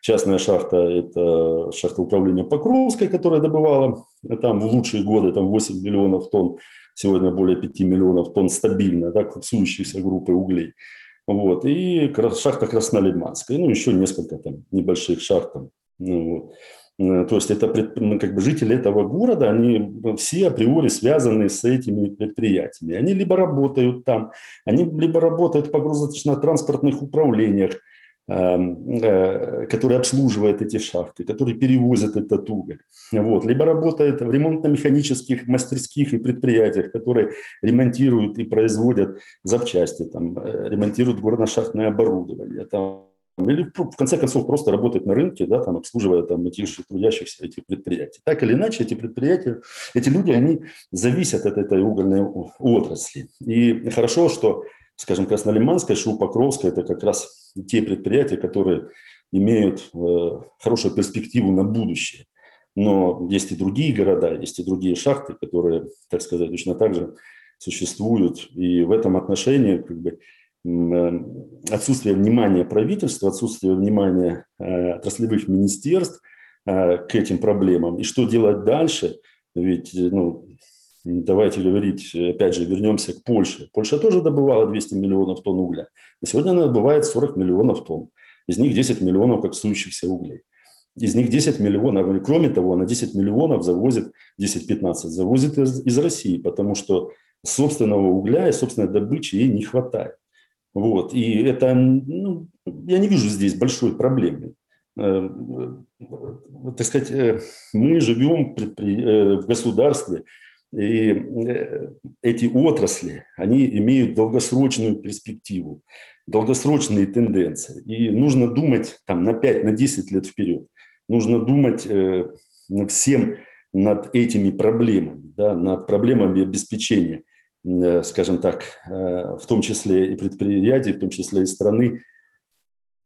Частная шахта – это шахта управления Покровской, которая добывала там в лучшие годы там 8 миллионов тонн сегодня более 5 миллионов тонн стабильно, да, курсующейся группы углей. Вот. И шахта Краснолиманская, ну, еще несколько там небольших шахт. Там. Ну, вот. Э, то есть это ну, как бы жители этого города, они все априори связаны с этими предприятиями. Они либо работают там, они либо работают в погрузочно-транспортных управлениях, Эм, э, который обслуживает эти шахты, который перевозит этот уголь. Вот. Либо работает в ремонтно-механических мастерских и предприятиях, которые ремонтируют и производят запчасти, там, э, ремонтируют горно-шахтное оборудование. Там, или в конце концов просто работать на рынке, да, там, обслуживая там, этих же трудящихся этих предприятий. Так или иначе, эти предприятия, эти люди, они зависят от этой угольной отрасли. И хорошо, что скажем, Краснолиманская, Шоу-Покровская – это как раз те предприятия, которые имеют э, хорошую перспективу на будущее. Но есть и другие города, есть и другие шахты, которые, так сказать, точно так же существуют. И в этом отношении как бы, отсутствие внимания правительства, отсутствие внимания э, отраслевых министерств к этим проблемам. И что делать дальше? Ведь ну, Давайте говорить, опять же, вернемся к Польше. Польша тоже добывала 200 миллионов тонн угля. На сегодня она добывает 40 миллионов тонн. Из них 10 миллионов коксующихся углей. Из них 10 миллионов, кроме того, она 10 миллионов завозит, 10-15 завозит из, из России, потому что собственного угля и собственной добычи ей не хватает. Вот. И это, ну, я не вижу здесь большой проблемы. Э, так сказать, э, мы живем э, в государстве, и э, эти отрасли, они имеют долгосрочную перспективу, долгосрочные тенденции. И нужно думать там, на 5, на 10 лет вперед. Нужно думать э, всем над этими проблемами, да, над проблемами обеспечения, э, скажем так, э, в том числе и предприятий, в том числе и страны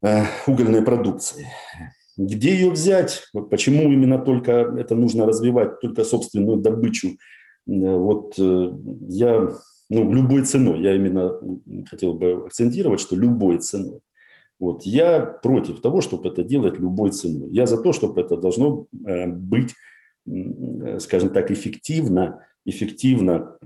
э, угольной продукции. Где ее взять? Почему именно только это нужно развивать, только собственную добычу Э, вот э, я, ну, любой ценой, я именно хотел бы акцентировать, что любой ценой. Вот, я против того, чтобы это делать любой ценой. Я за то, чтобы это должно э, быть, скажем так, эффективно, эффективно,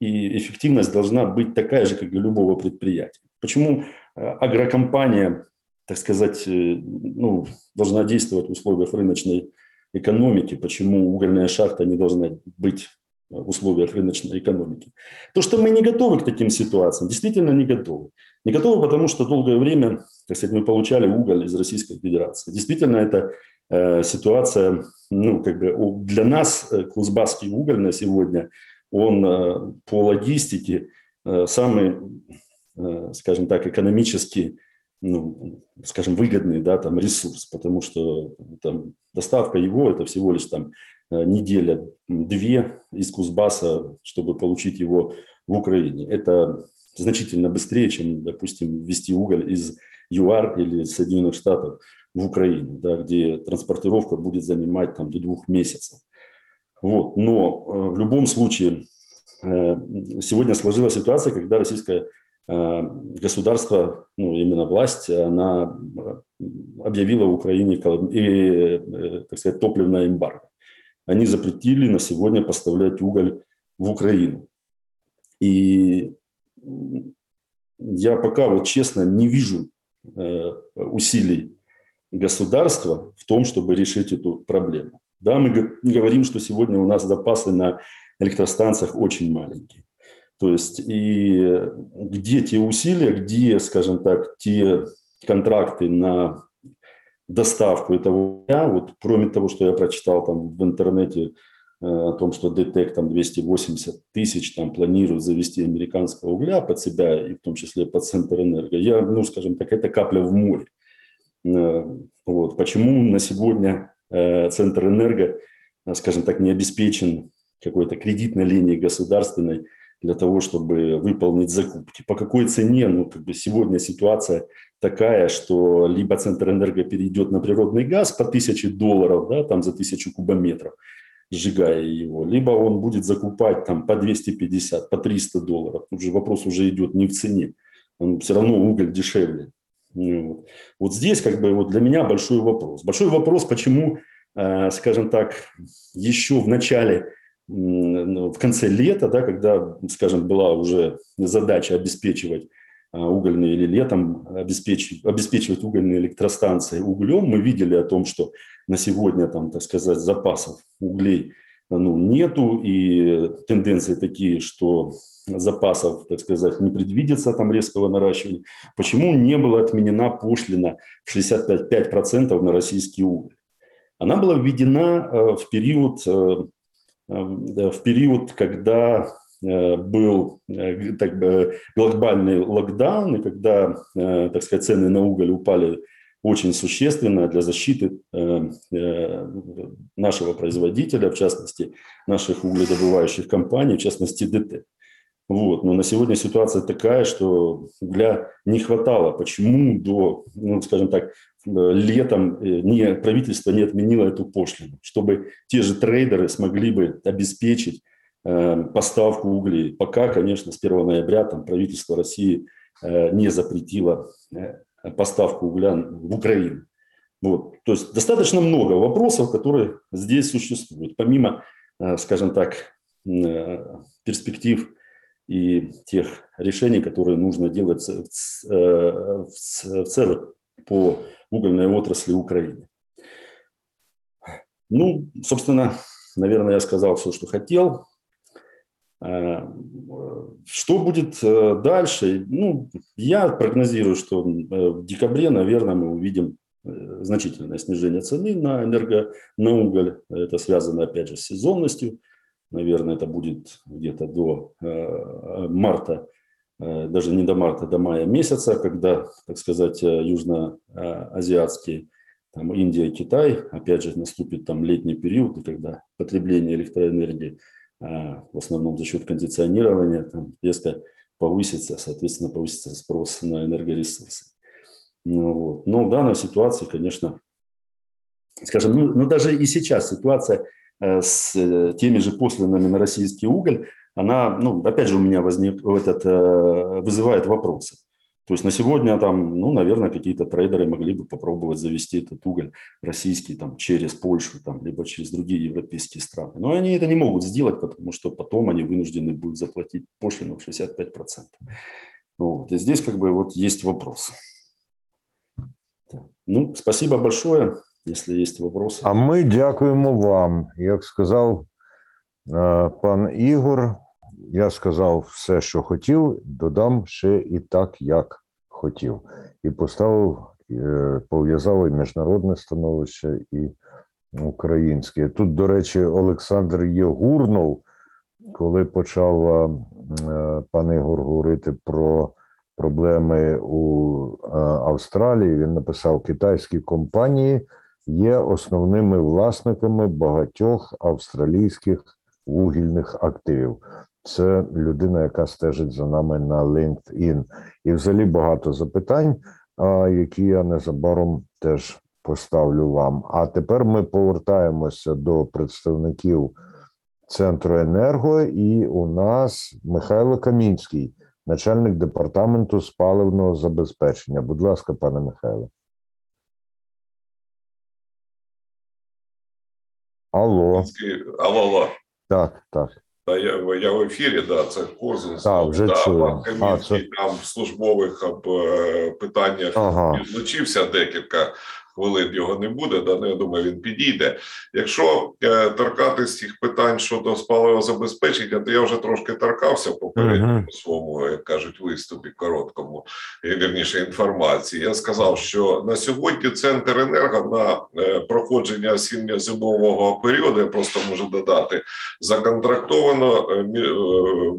и эффективность должна быть такая же, как для любого предприятия. Почему агрокомпания, так сказать, ну, должна действовать в условиях рыночной экономики, почему угольная шахта не должна быть в условиях рыночной экономики. То, что мы не готовы к таким ситуациям, действительно не готовы. Не готовы, потому что долгое время, так сказать, мы получали уголь из Российской Федерации. Действительно, это э, ситуация, ну, как бы для нас э, Кузбасский уголь на сегодня, он э, по логистике э, самый, э, скажем так, экономически ну, скажем, выгодный да, там, ресурс, потому что там, доставка его – это всего лишь там, э, неделя-две из Кузбасса, чтобы получить его в Украине. Это значительно быстрее, чем, допустим, ввести уголь из ЮАР или Соединенных Штатов в Украину, да, где транспортировка будет занимать там, до двух месяцев. Вот. Но э, в любом случае э, сегодня сложилась ситуация, когда российская Э, государство, ну, именно власть, она объявила в Украине и, так сказать, топливное эмбарго. Они запретили на сегодня поставлять уголь в Украину. И я пока вот честно не вижу усилий государства в том, чтобы решить эту проблему. Да, мы говорим, что сегодня у нас запасы на электростанциях очень маленькие. То есть и где те усилия, где, скажем так, те контракты на доставку этого, вот кроме того, что я прочитал там в интернете э, о том, что ДТЭК там 280 тысяч там планирует завести американского угля под себя, и в том числе под Центр Энерго, я, ну, скажем так, это капля в море. Э, вот. Почему на сегодня э, Центр Энерго, скажем так, не обеспечен какой-то кредитной линией государственной, для того, чтобы выполнить закупки. По какой цене? Ну, как бы сегодня ситуация такая, что либо Центр Энерго перейдет на природный газ по 1000 долларов, да, там за 1000 кубометров, сжигая его, либо он будет закупать там по 250, по 300 долларов. Уже вопрос уже идет не в цене, он все равно уголь дешевле. Вот. вот здесь как бы вот для меня большой вопрос. Большой вопрос, почему, э, скажем так, еще в начале ну, в конце лета, да, когда, скажем, была уже задача обеспечивать а, угольные или летом обеспечивать, обеспечивать угольные электростанции углем, мы видели о том, что на сегодня, там, так сказать, запасов углей ну, нету, и тенденции такие, что запасов, так сказать, не предвидится там резкого наращивания. Почему не была отменена пошлина в 65% на российский уголь? Она была введена э, в период э, в период, когда э, был э, так глобальный локдаун, и когда, э, так сказать, цены на уголь упали очень существенно для защиты нашего производителя, в частности, наших угледобывающих компаний, в частности, ДТ. Вот. Но на сегодня ситуация такая, что угля не хватало. Почему до, ну, скажем так, летом э, не, правительство не отменило эту пошлину? Чтобы те же трейдеры смогли бы обеспечить э, поставку углей. Пока, конечно, с 1 ноября там, правительство России э, не запретило э, поставку угля в Украину. Вот. То есть достаточно много вопросов, которые здесь существуют. Помимо, э, скажем так, э, перспектив и тех решений, которые нужно делать в, в целом по угольной отрасли Украины. Ну, собственно, наверное, я сказал все, что хотел. А, что будет э, дальше? Ну, я прогнозирую, что э, в декабре, наверное, мы увидим э, значительное снижение цены на энерго, на уголь. Это связано, опять же, с сезонностью. Наверное, это будет где-то до э, марта, э, даже не до марта, до мая месяца, когда, так сказать, э, южноазиатские, там Индия, Китай, опять же, наступит там летний период, и когда потребление электроэнергии в основном за счет кондиционирования там резко повысится, соответственно, повысится спрос на энергоресурсы. Ну, вот. Но в данной ситуации, конечно, скажем, ну, ну даже и сейчас ситуация – Э, с э, теми же посланными на российский уголь, она, ну, опять же, у меня возник, этот, э, вызывает вопросы. То есть на сегодня там, ну, наверное, какие-то трейдеры могли бы попробовать завести этот уголь российский там через Польшу, там, либо через другие европейские страны. Но они это не могут сделать, потому что потом они вынуждены будут заплатить пошлину в 65%. Вот. И здесь как бы вот есть вопрос. Ну, спасибо большое. если есть вопросы. А ми дякуємо вам. Як сказав пан Ігор, я сказав все, що хотів, додам ще і так, як хотів. І поставив, е, пов'язав і міжнародне становище, і українське. Тут, до речі, Олександр Єгурнов, коли почав е, пан Ігор говорити про проблеми у е, Австралії, він написав: китайські компанії є основними власниками багатьох австралійських вугільних активів. Це людина, яка стежить за нами на LinkedIn. І взагалі багато запитань, які я незабаром теж поставлю вам. А тепер ми повертаємося до представників центру енерго, і у нас Михайло Камінський, начальник департаменту з паливного забезпечення. Будь ласка, пане Михайло. Алло, Алло, алло. так, так. Та я, я в ефірі, да, це Корзун. Так, вже да, чую. пан Камінський А, це- там в службових об, е, питаннях Ага. відлучився декілька Хвилин його не буде. Да, ну, я думаю, він підійде. Якщо е, торкатись цих питань щодо спалого забезпечення, то я вже трошки торкався попередньо Мгм. у своєму, як кажуть, виступі короткому, е, вірніше інформації. Я сказав, що на сьогодні центр енерго на е, проходження осінньо-зимового періоду, я просто можу додати, законтрактовано е, е,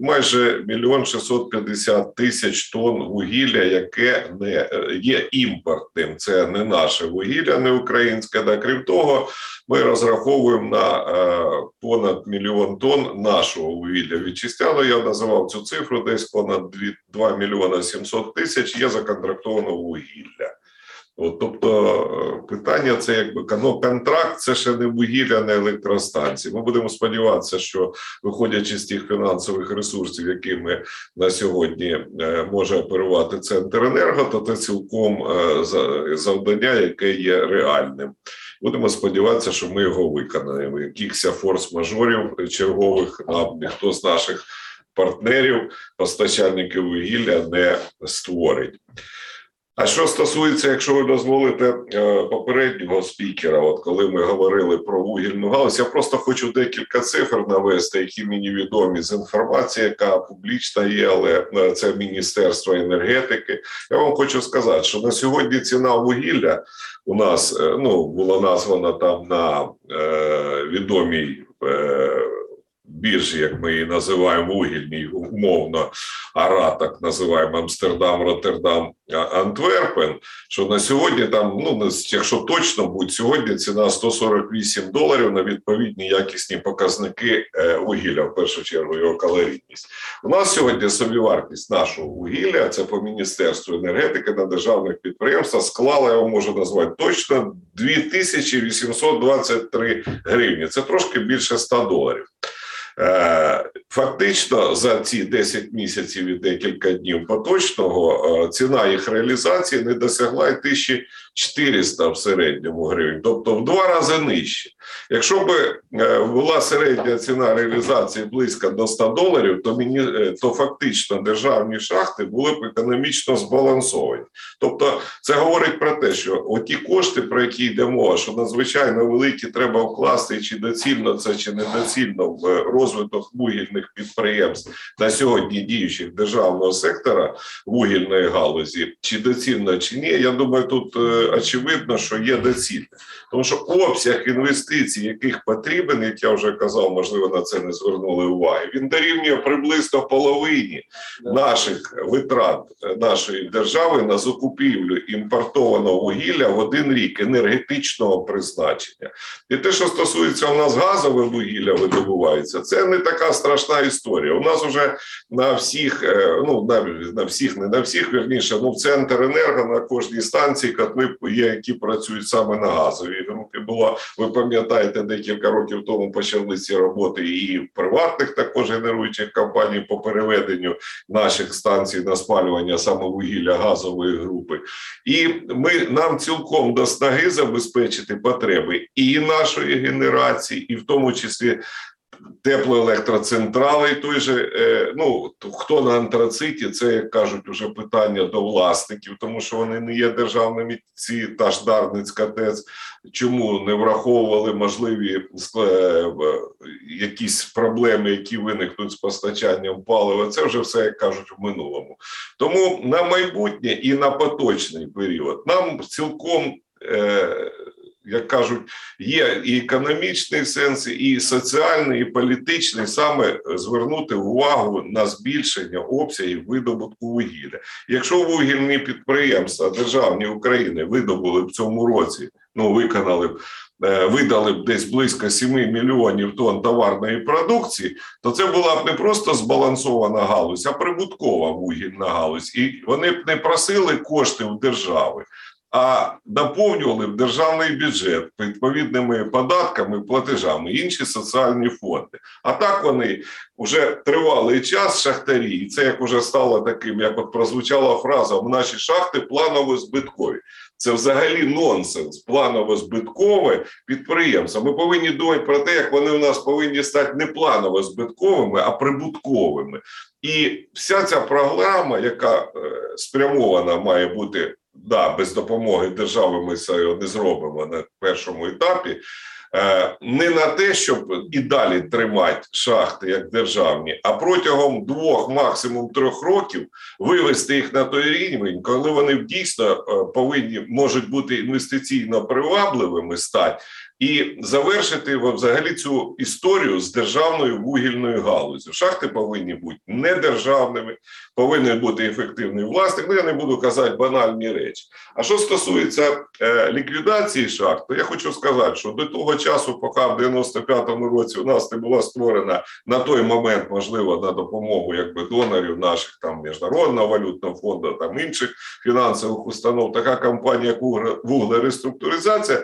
майже мільйон 650 тисяч тонн вугілля, яке не е, є імпортним. Це не наше вугілля, не українське. Да. Крім того, ми розраховуємо на е, понад мільйон тонн нашого вугілля вітчизняного. Я називав цю цифру десь понад 2, 2 мільйона 700 тисяч є законтрактовано вугілля. От, тобто е, питання це якби ну, контракт, це ще не вугілля, не електростанції. Ми будемо сподіватися, що виходячи з тих фінансових ресурсів, якими на сьогодні е, може оперувати центр енерго, то це цілком е, завдання, яке є реальним. Будемо сподіватися, що ми його виконаємо. Якихось форс-мажорів чергових нам ніхто з наших партнерів, постачальників вугілля не створить. А що стосується, якщо ви дозволите е, попереднього спікера, от коли ми говорили про вугільну галузь, я просто хочу декілька цифр навести, які мені відомі з інформації, яка публічна є, але е, це Міністерство енергетики. Я вам хочу сказати, що на сьогодні ціна вугілля у нас е, ну була названа там на е, відомій. Е, Біржі, як ми її називаємо вугільній, умовно, ара так називаємо Амстердам, Роттердам, Антверпен. Що на сьогодні там, ну якщо точно будь сьогодні ціна 148 доларів на відповідні якісні показники е, вугілля, в першу чергу його калорійність. У нас сьогодні собівартість нашого вугілля, це по міністерству енергетики на державних підприємствах склала, я вам можу назвати точно 2823 гривні. Це трошки більше 100 доларів. Е, Фактично за ці 10 місяців і декілька днів поточного е, ціна їх реалізації не досягла й 1400 в середньому гривень, тобто в два рази нижче. Якщо б е, була середня ціна реалізації близько до 100 доларів, то мені е, то фактично державні шахти були б економічно збалансовані. Тобто, це говорить про те, що оті кошти, про які йде мова, що надзвичайно великі треба вкласти, чи доцільно це чи недоцільно в розвиток вугільних підприємств на сьогодні діючих державного сектора вугільної галузі, чи доцільно чи ні. Я думаю, тут е, очевидно, що є доцільне, тому що обсяг інвестицій, яких потрібен, як я вже казав, можливо, на це не звернули уваги. Він дорівнює приблизно половині наших витрат нашої держави на закупівлю імпортованого вугілля в один рік енергетичного призначення. І те, що стосується у нас газове вугілля, видобувається, це не така страшна історія. У нас вже на всіх, е, ну на, на всіх, не на всіх, вірніше, ну в центр енерго на кожній станції котли які працюють саме на газовій групі. Було ви пам'ятаєте, декілька років тому почали ці роботи і в приватних також генеруючих компаній по переведенню наших станцій на спалювання саме вугілля газової групи. І ми нам цілком до снаги забезпечити потреби і нашої генерації, і в тому числі теплоелектроцентралей той же, е, ну хто на антрациті, це як кажуть, уже питання до власників, тому що вони не є державними. Ці та ж Дарницька ТЕЦ, чому не враховували можливі е, якісь проблеми, які виникнуть з постачанням палива. Це вже все як кажуть в минулому. Тому на майбутнє і на поточний період нам цілком. Е, як кажуть, є і економічний сенс, і соціальний, і політичний саме звернути увагу на збільшення обсягів видобутку вугілля. Якщо вугільні підприємства державні України видобули в цьому році, ну виконали б. Е, видали б десь близько 7 мільйонів тонн товарної продукції, то це була б не просто збалансована галузь, а прибуткова вугільна галузь, і вони б не просили кошти в держави, а наповнювали в державний бюджет відповідними податками, платежами, інші соціальні фонди. А так вони вже тривалий час шахтарі, і це як вже стало таким, як от прозвучала фраза: в наші шахти планово збиткові. Це взагалі нонсенс, планово збиткове підприємство. Ми повинні думати про те, як вони у нас повинні стати не планово збитковими, а прибутковими. І вся ця програма, яка е, спрямована має бути да, без допомоги держави ми це не зробимо на першому етапі. Е, не на те, щоб і далі тримати шахти як державні, а протягом двох, максимум трьох років вивести їх на той рівень, коли вони дійсно е, повинні можуть бути інвестиційно привабливими стати, і завершити взагалі цю історію з державною вугільною галузю. Шахти повинні бути недержавними, повинен бути ефективний власник. Ну я не буду казати банальні речі. А що стосується е, ліквідації шахт, то я хочу сказати, що до того часу, поки в 95-му році у нас не була створена на той момент, можливо, на допомогу якби донорів наших там міжнародного валютного фонду, там інших фінансових установ, така компанія як вуглереструктуризація,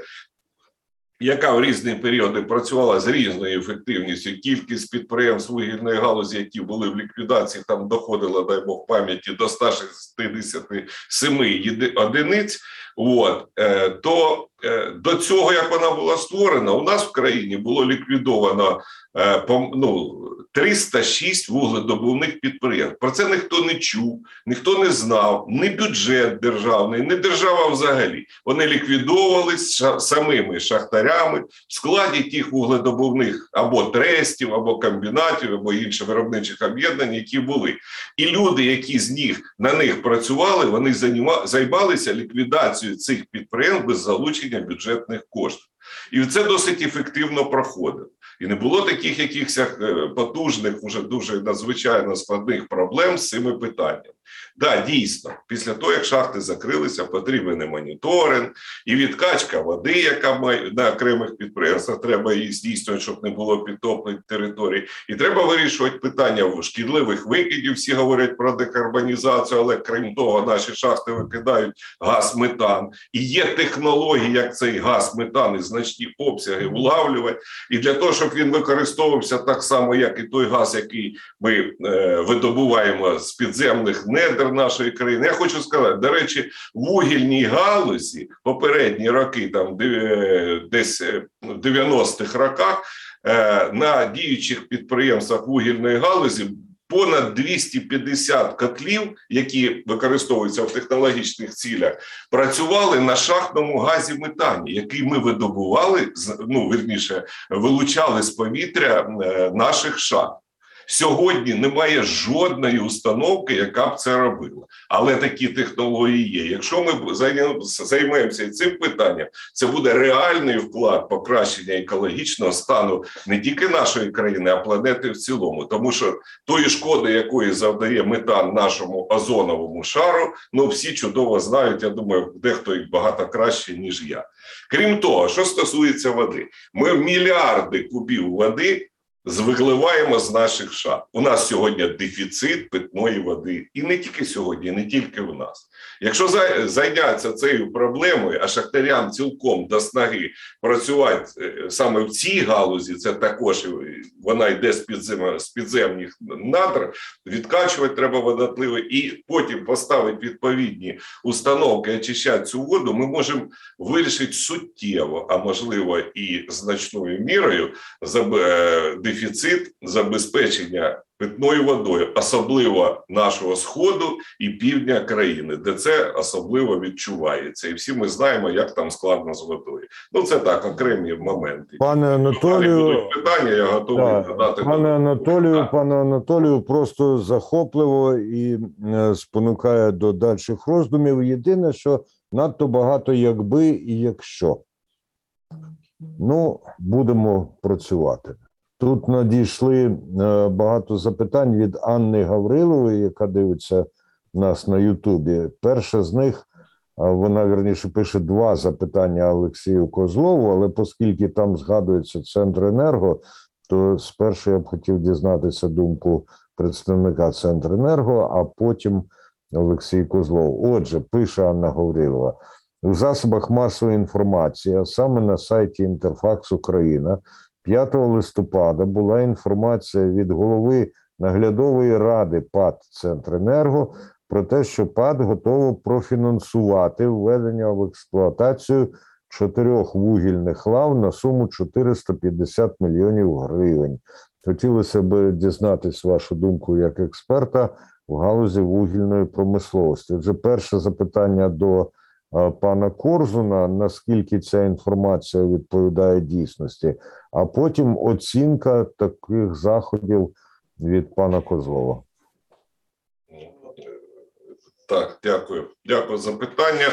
яка в різні періоди працювала з різною ефективністю, кількість підприємств вугільної галузі, які були в ліквідації, там доходила, дай Бог пам'яті до 167 одиниць. От е, то е, до цього як вона була створена, у нас в країні було ліквідовано е, ну, 306 вугледобувних підприємств. Про це ніхто не чув, ніхто не знав, ні бюджет державний, ні держава взагалі. Вони ліквідовувалися самими шахтарями в складі тих вугледобувних або трестів, або комбінатів, або інших виробничих об'єднань, які були. І люди, які з них на них працювали, вони займалися ліквідацією цих підприємств без залучення бюджетних коштів. І це досить ефективно проходило. І не було таких якихось е, потужних, уже дуже надзвичайно складних проблем з цими питаннями. Да, дійсно, після того, як шахти закрилися, потрібен моніторинг, і відкачка води, яка має на окремих підприємствах, треба її здійснювати, щоб не було підтоплень територій. І треба вирішувати питання шкідливих викидів. Всі говорять про декарбонізацію, але крім того, наші шахти викидають газ метан. І є технології, як цей газ метан і значні обсяги влавлювати. І для того, щоб він використовувався так само, як і той газ, який ми е, видобуваємо з підземних недр нашої країни. Я хочу сказати, до речі, в вугільній галузі попередні роки, там десь е, в 90-х роках, е, на діючих підприємствах вугільної галузі. Понад 250 котлів, які використовуються в технологічних цілях, працювали на шахтному газі метані, який ми видобували ну верніше вилучали з повітря е, наших шахт. Сьогодні немає жодної установки, яка б це робила. Але такі технології є. Якщо ми займемося цим питанням, це буде реальний вклад покращення екологічного стану не тільки нашої країни, а планети в цілому. Тому що тої шкоди, якої завдає метан нашому озоновому шару, ну всі чудово знають. Я думаю, дехто їх багато краще ніж я. Крім того, що стосується води, ми мільярди кубів води вигливаємо з наших шахт. У нас сьогодні дефіцит питної води, і не тільки сьогодні, не тільки в нас. Якщо зайнятися цією проблемою, а шахтарям цілком до снаги працювати е, саме в цій галузі, це також вона йде з підзем, з підземних надр, відкачувати треба водотливо, і потім поставити відповідні установки, очищати цю воду, ми можемо вирішити суттєво, а можливо і значною мірою дефіцит дефіцит забезпечення питною водою, особливо нашого сходу і півдня країни, де це особливо відчувається, і всі ми знаємо, як там складно з водою. Ну це так, окремі моменти. Пане Анатолію, будуть питання. Я готовий Так, надати Пане Анатолію, пане Анатолію, просто захопливо і е, спонукає до дальших роздумів. Єдине, що надто багато якби і якщо. Ну, будемо працювати. Тут надійшли е, багато запитань від Анни Гаврилової, яка дивиться нас на Ютубі. Перше з них вона вірніше пише два запитання Олексію Козлову, але оскільки там згадується центр енерго, то спершу я б хотів дізнатися думку представника Центренерго, а потім Олексій Козлов. Отже, пише Анна Гаврилова. У засобах масової інформації, а саме на сайті Інтерфакс Україна, 5 листопада була інформація від голови наглядової ради ПАД Центренерго про те, що ПАД готово профінансувати введення в експлуатацію чотирьох вугільних лав на суму 450 мільйонів гривень. Хотілося б дізнатись вашу думку як експерта в галузі вугільної промисловості. Отже, перше запитання до пана Корзуна: наскільки ця інформація відповідає дійсності, а потім оцінка таких заходів від пана Козлова. Так, дякую. Дякую за питання.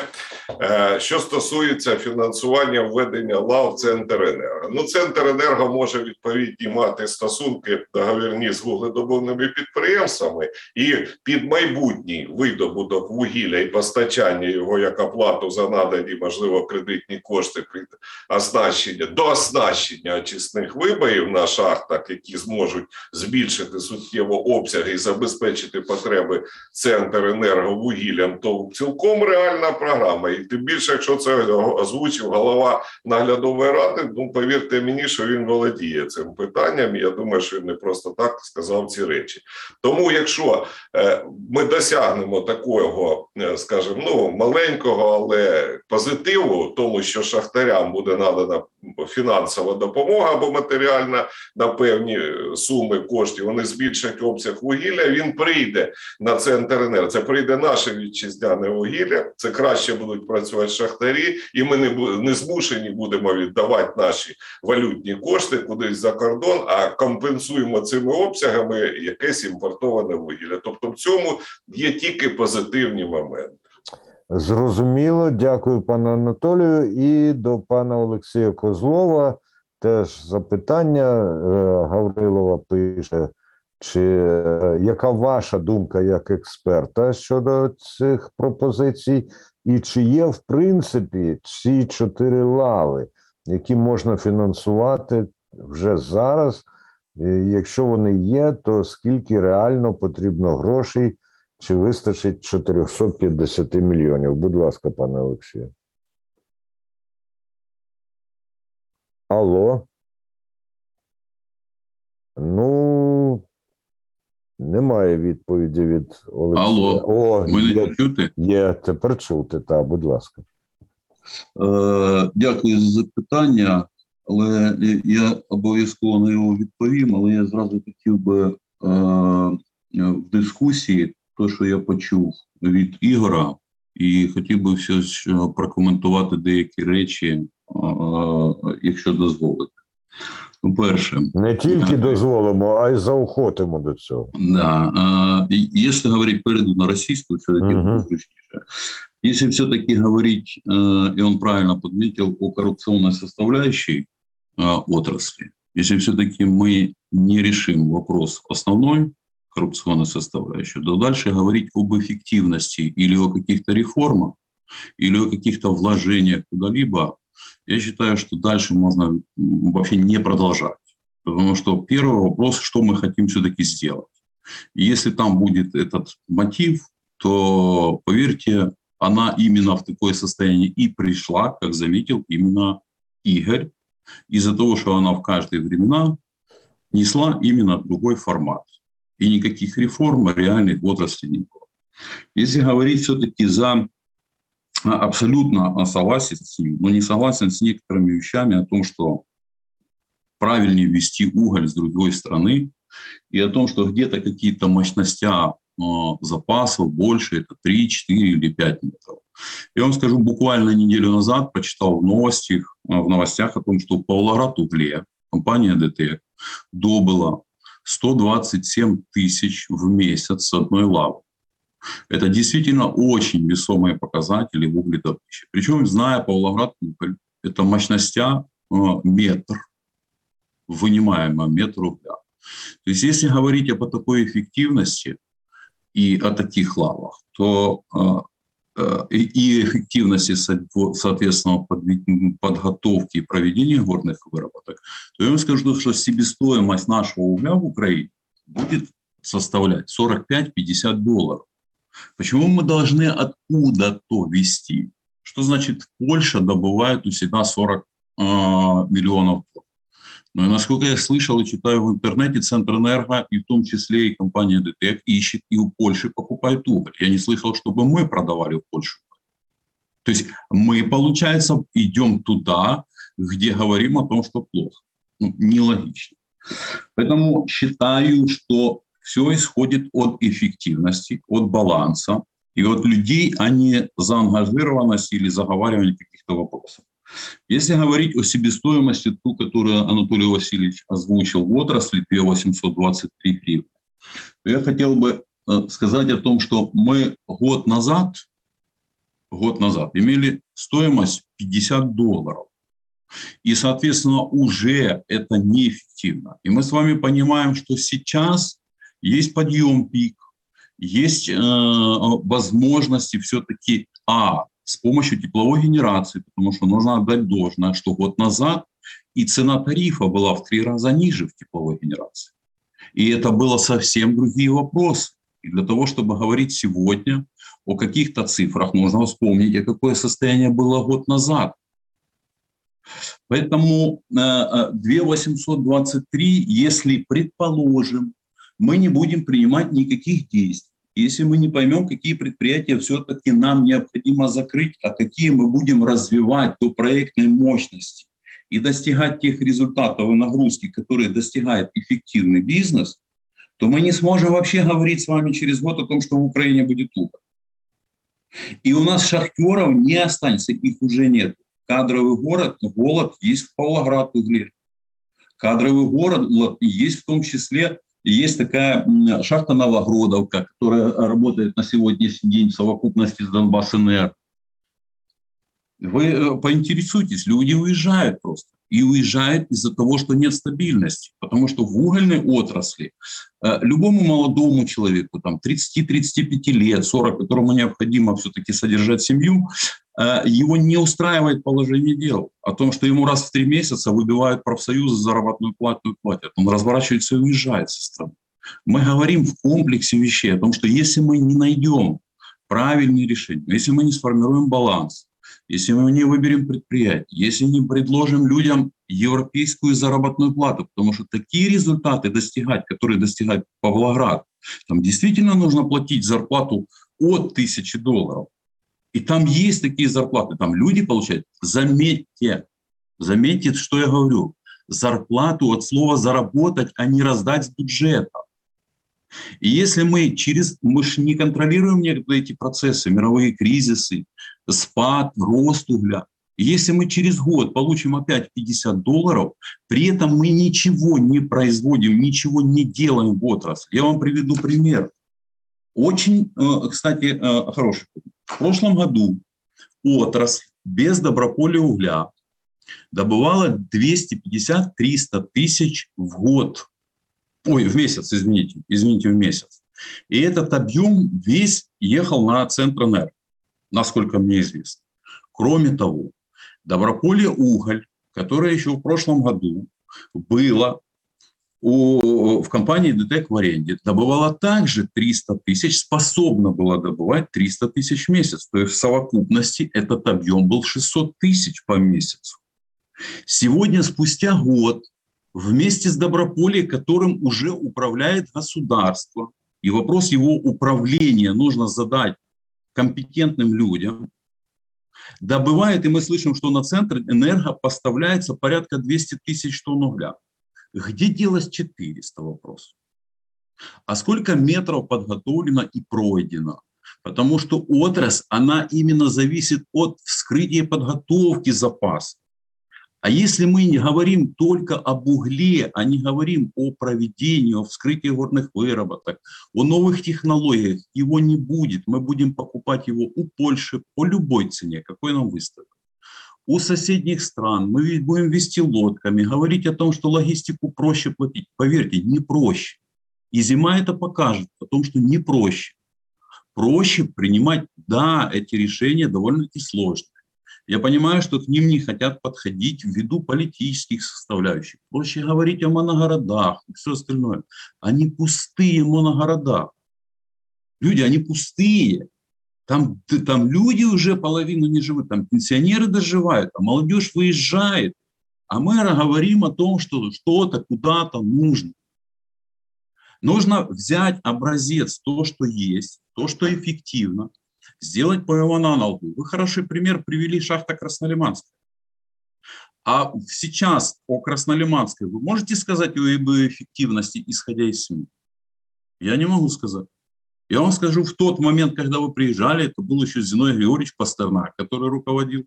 Е, Що стосується фінансування введення лав Центренерго. Ну, Центренерго може відповідні мати стосунки договірні з вугледобувними підприємствами і під майбутній видобуток вугілля і постачання його як оплату за надані, можливо, кредитні кошти при оснащення до оснащення очисних вибоїв на шахтах, які зможуть збільшити суттєво обсяги і забезпечити потреби Центренерго вугіллям, то цілком реальна програма. І тим більше, якщо це озвучив голова наглядової ради, ну повірте мені, що він володіє цим питанням. Я думаю, що він не просто так сказав ці речі. Тому, якщо е, ми досягнемо такого, е, скажімо, ну маленького, але позитиву, тому що шахтарям буде надана фінансова допомога або матеріальна на певні суми коштів, вони збільшать обсяг вугілля. Він прийде на центр ЕНЕР. Це прийде наше вітчизняне вугілля. Це краще будуть працювати шахтарі, і ми не не змушені будемо віддавати наші валютні кошти кудись за кордон, а компенсуємо цими обсягами якесь імпортоване вугілля. Тобто, в цьому є тільки позитивні моменти. Зрозуміло, дякую, пане Анатолію. І до пана Олексія Козлова теж запитання. Е, Гаврилова пише: чи е, яка ваша думка як експерта щодо цих пропозицій, і чи є в принципі ці чотири лави, які можна фінансувати вже зараз? Якщо вони є, то скільки реально потрібно грошей? Чи вистачить 450 мільйонів? Будь ласка, пане Олексію. Алло. Ну, немає відповіді від Олексія. Алло. О, Мене є, чути? є, тепер чути, так, будь ласка. Е, Дякую за запитання, але я обов'язково на нього відповім. Але я зразу хотів би е, в дискусії, то, що я почув від Ігора, і хотів би все ж прокоментувати деякі речі, е, якщо дозволите. Ну, перше, Не тільки Так. дозволимо, а й заохотимо до цього. Да, а, и если говорить перейду на российскую, все-таки Мгм. звучнейшее. Если все-таки говорить, э, и он правильно подметил, о коррупционной составляющей э, отрасли, если все-таки мы не решим вопрос основной коррупционной составляющей, то дальше говорить об эффективности или о каких-то реформах, или о каких-то вложениях куда-либо, я считаю, что дальше можно вообще не продолжать. Потому что первый вопрос, что мы хотим все-таки сделать. Если там будет этот мотив, то, поверьте, она именно в такое состояние и пришла, как заметил именно Игорь, из-за того, что она в каждые времена несла именно другой формат. И никаких реформ реальных в отрасли не было. Если говорить все-таки за абсолютно согласен с ним, но не согласен с некоторыми вещами о том, что правильнее ввести уголь с другой страны, и о том, что где-то какие-то мощности запасов больше, это 3, 4 или 5 метров. Я вам скажу, буквально неделю назад прочитал в новостях, в новостях о том, что Павлоград угле компания ДТЭК добыла 127 тысяч в месяц с одной лавы. Это действительно очень весомые показатели в угледобыче. Причем, зная Павлоград это мощностя э, метр, вынимаемая метр угля. То есть если говорить об такой эффективности и о таких лавах, то э, э, и эффективности, соответственно, подготовки и проведения горных выработок, то я вам скажу, что себестоимость нашего угля в Украине будет составлять 45-50 долларов. Почему мы должны откуда-то вести? Что значит Польша добывает у себя 40 э, а, миллионов тонн? Но, насколько я слышал и читаю в интернете, Центр Энерго, и в том числе и компания ДТЭК, ищет и у Польши покупает уголь. Я не слышал, чтобы мы продавали в Польшу. То есть мы, получается, идем туда, где говорим о том, что плохо. Ну, нелогично. Поэтому считаю, что все исходит от эффективности, от баланса и от людей, а не заангажированности или заговаривания каких-то вопросов. Если говорить о себестоимости, ту, которую Анатолий Васильевич озвучил в отрасли, 2823 гривны, то я хотел бы э, сказать о том, что мы год назад, год назад имели стоимость 50 долларов. И, соответственно, уже это неэффективно. И мы с вами понимаем, что сейчас есть подъем пик, есть э, возможности все-таки, а, с помощью тепловой генерации, потому что нужно отдать должное, что год назад и цена тарифа была в три раза ниже в тепловой генерации. И это было совсем другие вопросы. И для того, чтобы говорить сегодня о каких-то цифрах, нужно вспомнить, а какое состояние было год назад. Поэтому 2823, э, если, предположим, мы не будем принимать никаких действий, если мы не поймем, какие предприятия все-таки нам необходимо закрыть, а какие мы будем развивать до проектной мощности и достигать тех результатов и нагрузки, которые достигает эффективный бизнес, то мы не сможем вообще говорить с вами через год о том, что в Украине будет туго. И у нас шахтеров не останется, их уже нет. Кадровый город, голод есть в Павлоград угле. Кадровый город есть в том числе есть такая шахта Новогродовка, которая работает на сегодняшний день в совокупности с Донбасс-НР. Вы э, поинтересуйтесь, люди уезжают просто. И уезжают из-за того, что нет стабильности. Потому что в угольной отрасли э, любому молодому человеку, там 30-35 лет, 40, которому необходимо все-таки содержать семью, Э, его не устраивает положение дел о том, что ему раз в три месяца выбивают профсоюзы заработную плату платят. Он разворачивается и уезжает со страны. Мы говорим в комплексе вещей о том, что если мы не найдем правильные решения, если мы не сформируем баланс, если мы не выберем предприятие, если не предложим людям европейскую заработную плату, потому что такие результаты достигать, которые достигает Павлоград, там действительно нужно платить зарплату от тысячи долларов. И там есть такие зарплаты, там люди получают, заметьте, заметьте, что я говорю, зарплату от слова заработать, а не раздать с бюджета. И если мы через, мы же не контролируем некоторые эти процессы, мировые кризисы, спад, рост угля, если мы через год получим опять 50 долларов, при этом мы ничего не производим, ничего не делаем в отрасли. Я вам приведу пример. Очень, э, кстати, э, хороший. В прошлом году отрасль без доброполя угля добывала 250-300 тысяч в год. Ой, в месяц, извините, извините, в месяц. И этот объем весь ехал на Центр насколько мне известно. Кроме того, Доброполье уголь, которое еще в прошлом году было у, в компании ДТЭК в аренде добывала также 300 тысяч, способна была добывать 300 тысяч в месяц. То есть в совокупности этот объем был 600 тысяч по месяцу. Сегодня, спустя год, вместе с Доброполье, которым уже управляет государство, и вопрос его управления нужно задать компетентным людям, добывает, и мы слышим, что на центр энерго поставляется порядка 200 тысяч тонн угля. Где делось 400 вопрос? А сколько метров подготовлено и пройдено? Потому что отрасль, она именно зависит от вскрытия подготовки запаса. А если мы не говорим только об угле, а не говорим о проведении, о вскрытии горных выработок, о новых технологиях, его не будет. Мы будем покупать его у Польши по любой цене, какой нам выставят. У соседних стран мы будем вести лодками, говорить о том, что логистику проще платить. Поверьте, не проще. И зима это покажет о том, что не проще. Проще принимать, да, эти решения довольно-таки сложные. Я понимаю, что к ним не хотят подходить ввиду политических составляющих. Проще говорить о моногородах и все остальное. Они пустые моногорода. Люди, они пустые. Там, там люди уже половину не живут, там пенсионеры доживают, а молодежь выезжает. А мы говорим о том, что что-то куда-то нужно. Нужно взять образец, то, что есть, то, что эффективно, сделать по его аналогу. Вы хороший пример привели шахта Краснолиманская. А сейчас о Краснолиманской вы можете сказать о ее эффективности, исходя из СМИ? Я не могу сказать. Я вам скажу, в тот момент, когда вы приезжали, это был еще Зиной Григорьевич Пастернак, который руководил.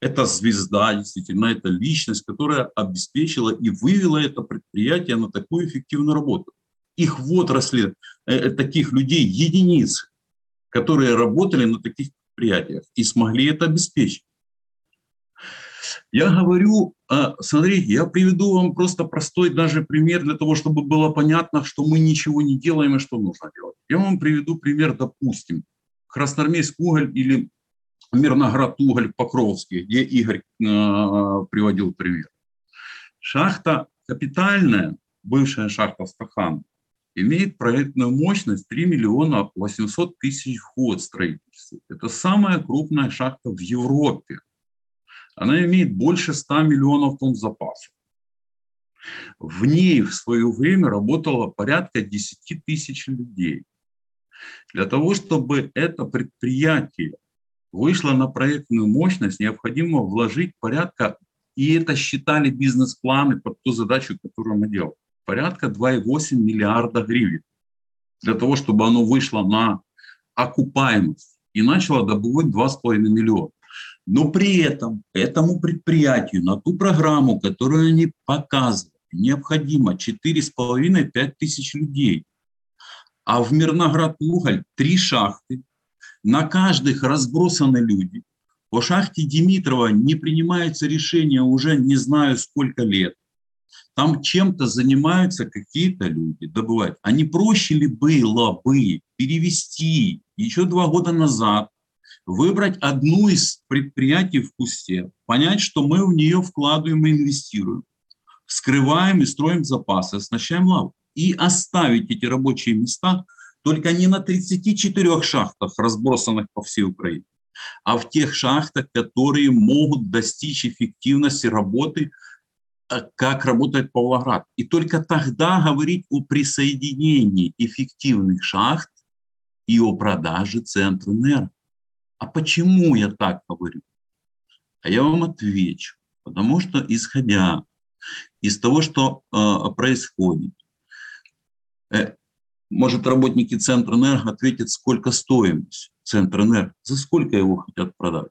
Это звезда, действительно, это личность, которая обеспечила и вывела это предприятие на такую эффективную работу. Их в отрасли э, э таких людей единицы которые работали на таких предприятиях и смогли это обеспечить. Я говорю, а, смотрите, я приведу вам просто простой даже пример для того, чтобы было понятно, что мы ничего не делаем и что нужно делать. Я вам приведу пример, допустим, Красноармейск уголь или Мирноград уголь Покровский, где Игорь э, приводил пример. Шахта капитальная, бывшая шахта Стахан, имеет проектную мощность 3 миллиона 800 тысяч в год строительства. Это самая крупная шахта в Европе. Она имеет больше 100 миллионов тонн запасов. В ней в свое время работало порядка 10 тысяч людей. Для того, чтобы это предприятие вышло на проектную мощность, необходимо вложить порядка, и это считали бизнес-планы под ту задачу, которую мы делаем порядка 2,8 миллиарда гривен для того, чтобы оно вышло на окупаемость и начало добывать 2,5 миллиона. Но при этом этому предприятию на ту программу, которую они показывают, необходимо 4,5-5 тысяч людей. А в Мирноград уголь три шахты, на каждых разбросаны люди. По шахте Димитрова не принимается решение уже не знаю сколько лет. Там чем-то занимаются какие-то люди, добывают. А не проще ли было бы перевести еще два года назад, выбрать одну из предприятий в Кусте, понять, что мы в нее вкладываем и инвестируем, скрываем и строим запасы, оснащаем лаву, и оставить эти рабочие места только не на 34 шахтах, разбросанных по всей Украине, а в тех шахтах, которые могут достичь эффективности работы как работает Павлоград. И только тогда говорить о присоединении эффективных шахт и о продаже центра энерго. А почему я так говорю? А я вам отвечу. Потому что, исходя из того, что э, происходит, э, может, работники Центра энерго ответят, сколько стоимость Центра энерго, за сколько его хотят продать.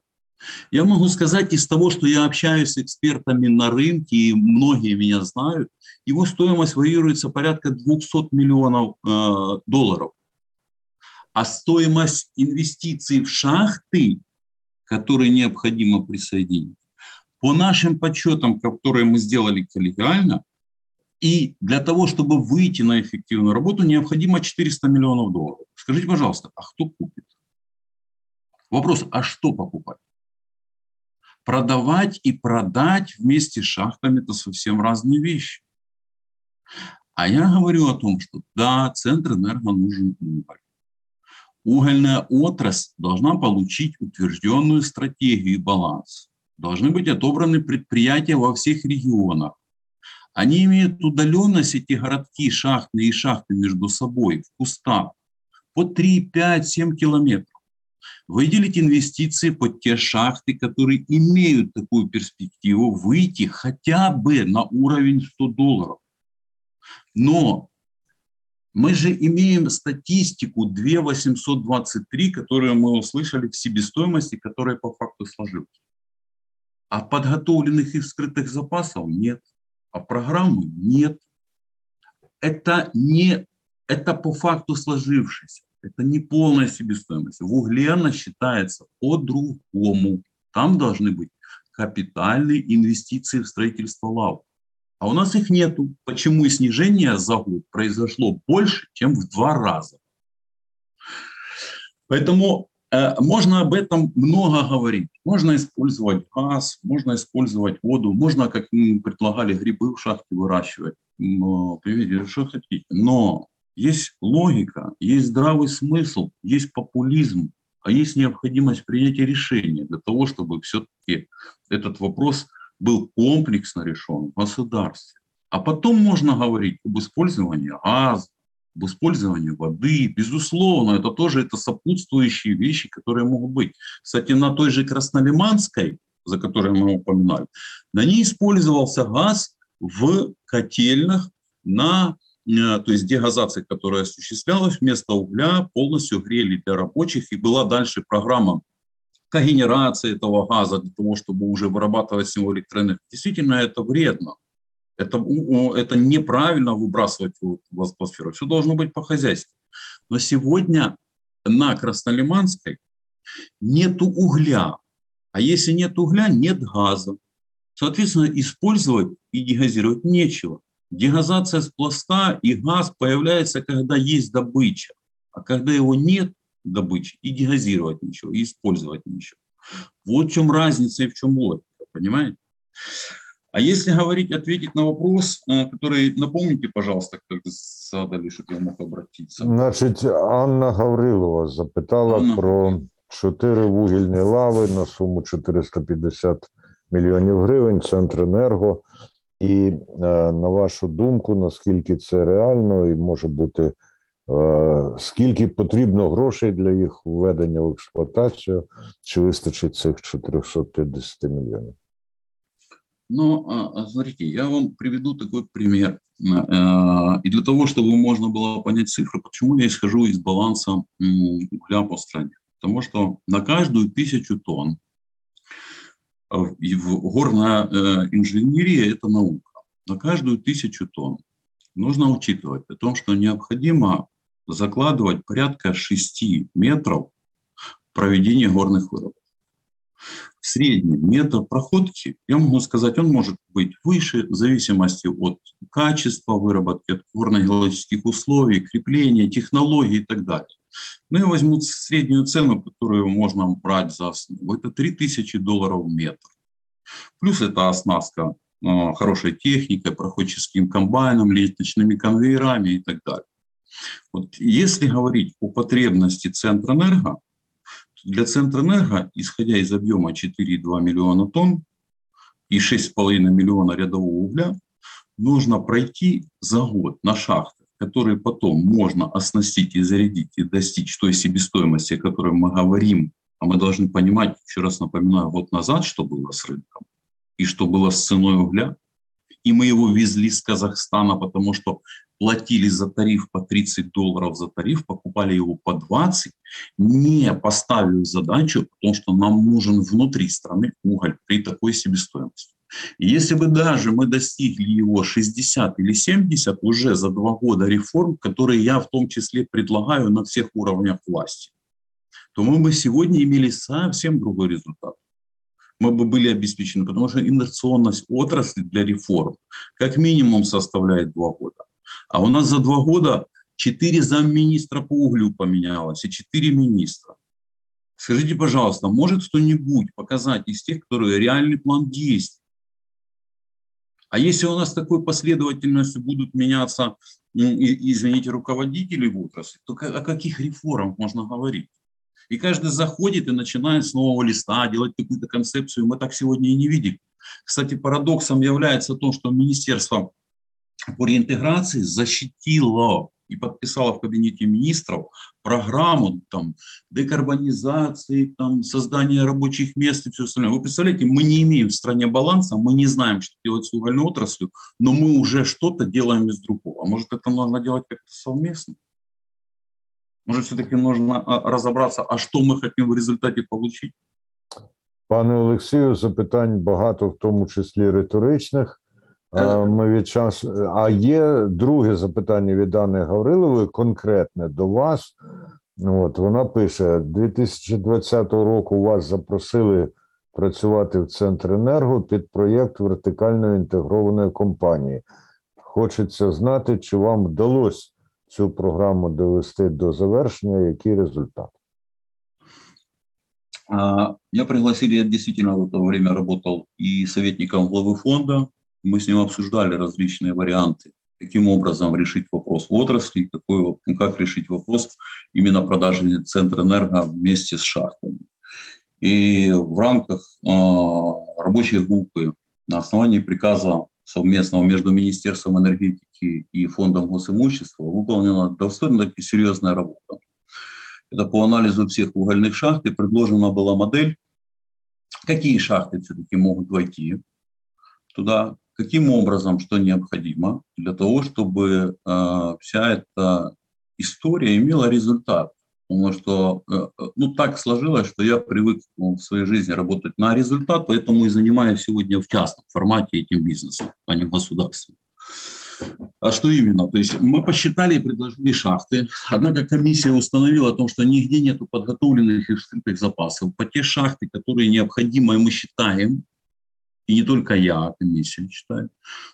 Я могу сказать из того, что я общаюсь с экспертами на рынке, и многие меня знают, его стоимость варьируется порядка 200 миллионов э, долларов. А стоимость инвестиций в шахты, которые необходимо присоединить, по нашим подсчетам, которые мы сделали коллегиально, и для того, чтобы выйти на эффективную работу, необходимо 400 миллионов долларов. Скажите, пожалуйста, а кто купит? Вопрос, а что покупать? Продавать и продать вместе с шахтами – это совсем разные вещи. А я говорю о том, что да, центр энерго нужен уголь. Угольная отрасль должна получить утвержденную стратегию и баланс. Должны быть отобраны предприятия во всех регионах. Они имеют удаленность, эти городки, шахтные и шахты между собой, в кустах, по 3, 5, 7 километров выделить инвестиции под те шахты, которые имеют такую перспективу выйти хотя бы на уровень 100 долларов. Но мы же имеем статистику 2823, которую мы услышали в себестоимости, которая по факту сложилась. А подготовленных и вскрытых запасов нет, а программы нет. Это не это по факту сложившееся, это не полная себестоимость. В угле она считается по-другому. Там должны быть капитальные инвестиции в строительство лав. А у нас их нету. Почему и снижение за год произошло больше, чем в два раза. Поэтому э, можно об этом много говорить. Можно использовать газ, можно использовать воду, можно, как мы предлагали, грибы в шахте выращивать. Но, что хотите. Но есть логика, есть здравый смысл, есть популизм, а есть необходимость принятия решения для того, чтобы все-таки этот вопрос был комплексно решен в государстве. А потом можно говорить об использовании газа, об использовании воды. Безусловно, это тоже это сопутствующие вещи, которые могут быть. Кстати, на той же Краснолиманской, за которой мы упоминали, на ней использовался газ в котельных на то есть дегазация, которая осуществлялась вместо угля, полностью грели для рабочих, и была дальше программа когенерации этого газа для того, чтобы уже вырабатывать с него электроэнергию. Действительно, это вредно. Это, это неправильно выбрасывать в атмосферу. Все должно быть по хозяйству. Но сегодня на Краснолиманской нет угля. А если нет угля, нет газа. Соответственно, использовать и дегазировать нечего. Дегазация с пласта и газ появляется, когда есть добыча. А когда его нет добычи, и дегазировать ничего, и использовать ничего. Вот в чем разница и в чем логика, понимаете? А если говорить, ответить на вопрос, э, который, напомните, пожалуйста, как задали, чтобы я мог обратиться. Значить, Анна Гаврилова запитала Анна. про чотири вугільні лави на суму 450 мільйонів гривень, Центренерго. І е, на вашу думку, наскільки це реально і може бути, е, скільки потрібно грошей для їх введення в експлуатацію, чи вистачить цих 450 мільйонів? Ну, смотрите, я вам приведу такой пример. Э, и для того, чтобы можно было понять цифры, почему я исхожу из баланса угля по стране. Потому что на каждую тысячу тонн и в горная э, инженерия – это наука. На каждую тысячу тонн нужно учитывать о том, что необходимо закладывать порядка 6 метров проведения горных выработок. В среднем метр проходки, я могу сказать, он может быть выше в зависимости от качества выработки, от горно-геологических условий, крепления, технологий и так далее. Ну, я возьму среднюю цену, которую можно брать за основу. Это 3000 долларов в метр. Плюс это оснастка э, хорошей техникой, проходческим комбайном, лестничными конвейерами и так далее. Вот если говорить о потребности Центрэнерго, для Центрэнерго, исходя из объема 4,2 миллиона тонн и 6,5 миллиона рядового угля, нужно пройти за год на шахты которые потом можно оснастить и зарядить и достичь той себестоимости, о которой мы говорим, а мы должны понимать, еще раз напоминаю, вот назад, что было с рынком и что было с ценой угля, и мы его везли с Казахстана, потому что платили за тариф по 30 долларов за тариф, покупали его по 20, не поставив задачу о том, что нам нужен внутри страны уголь при такой себестоимости. Если бы даже мы достигли его 60 или 70 уже за два года реформ, которые я в том числе предлагаю на всех уровнях власти, то мы бы сегодня имели совсем другой результат. Мы бы были обеспечены, потому что инновационность отрасли для реформ как минимум составляет два года. А у нас за два года четыре замминистра по углю поменялось и четыре министра. Скажите, пожалуйста, может кто-нибудь показать из тех, которые реальный план действий, а если у нас такой последовательностью будут меняться, извините, руководители в отрасли, то о каких реформах можно говорить? И каждый заходит и начинает с нового листа делать какую-то концепцию. Мы так сегодня и не видим. Кстати, парадоксом является то, что Министерство по реинтеграции защитило и подписала в кабинете министров программу там, декарбонизации, там, создания рабочих мест и все остальное. Вы представляете, мы не имеем в стране баланса, мы не знаем, что делать с угольной отраслью, но мы уже что-то делаем из другого. А может, это нужно делать как-то совместно? Может, все-таки нужно а, разобраться, а что мы хотим в результате получить? Пане Олексію, запитань багато, в тому числі риторичних. Ми від часу. А є друге запитання від Анни Гаврилової, конкретне до вас. От вона пише: 2020 року вас запросили працювати в Центренерго під проєкт вертикальної інтегрованої компанії. Хочеться знати, чи вам вдалося цю программу довести до завершення, який результат? Я пригласил, я действительно в это время работал и советником главы фонда. Мы с ним обсуждали различные варианты, каким образом решить вопрос в отрасли, какой, как решить вопрос именно продажи центра энерго вместе с шахтами. И в рамках э, рабочей группы на основании приказа совместного между Министерством энергетики и Фондом госимущества выполнена достаточно серьезная работа. Это по анализу всех угольных шахт и предложена была модель, какие шахты все-таки могут войти туда, каким образом, что необходимо для того, чтобы э, вся эта история имела результат. Потому что э, ну, так сложилось, что я привык ну, в своей жизни работать на результат, поэтому и занимаюсь сегодня в частном формате этим бизнесом, а не государственным. А что именно? То есть мы посчитали и предложили шахты. Однако комиссия установила о том, что нигде нет подготовленных и вскрытых запасов. По те шахты, которые необходимы, мы считаем, и не только я, а комиссия считает,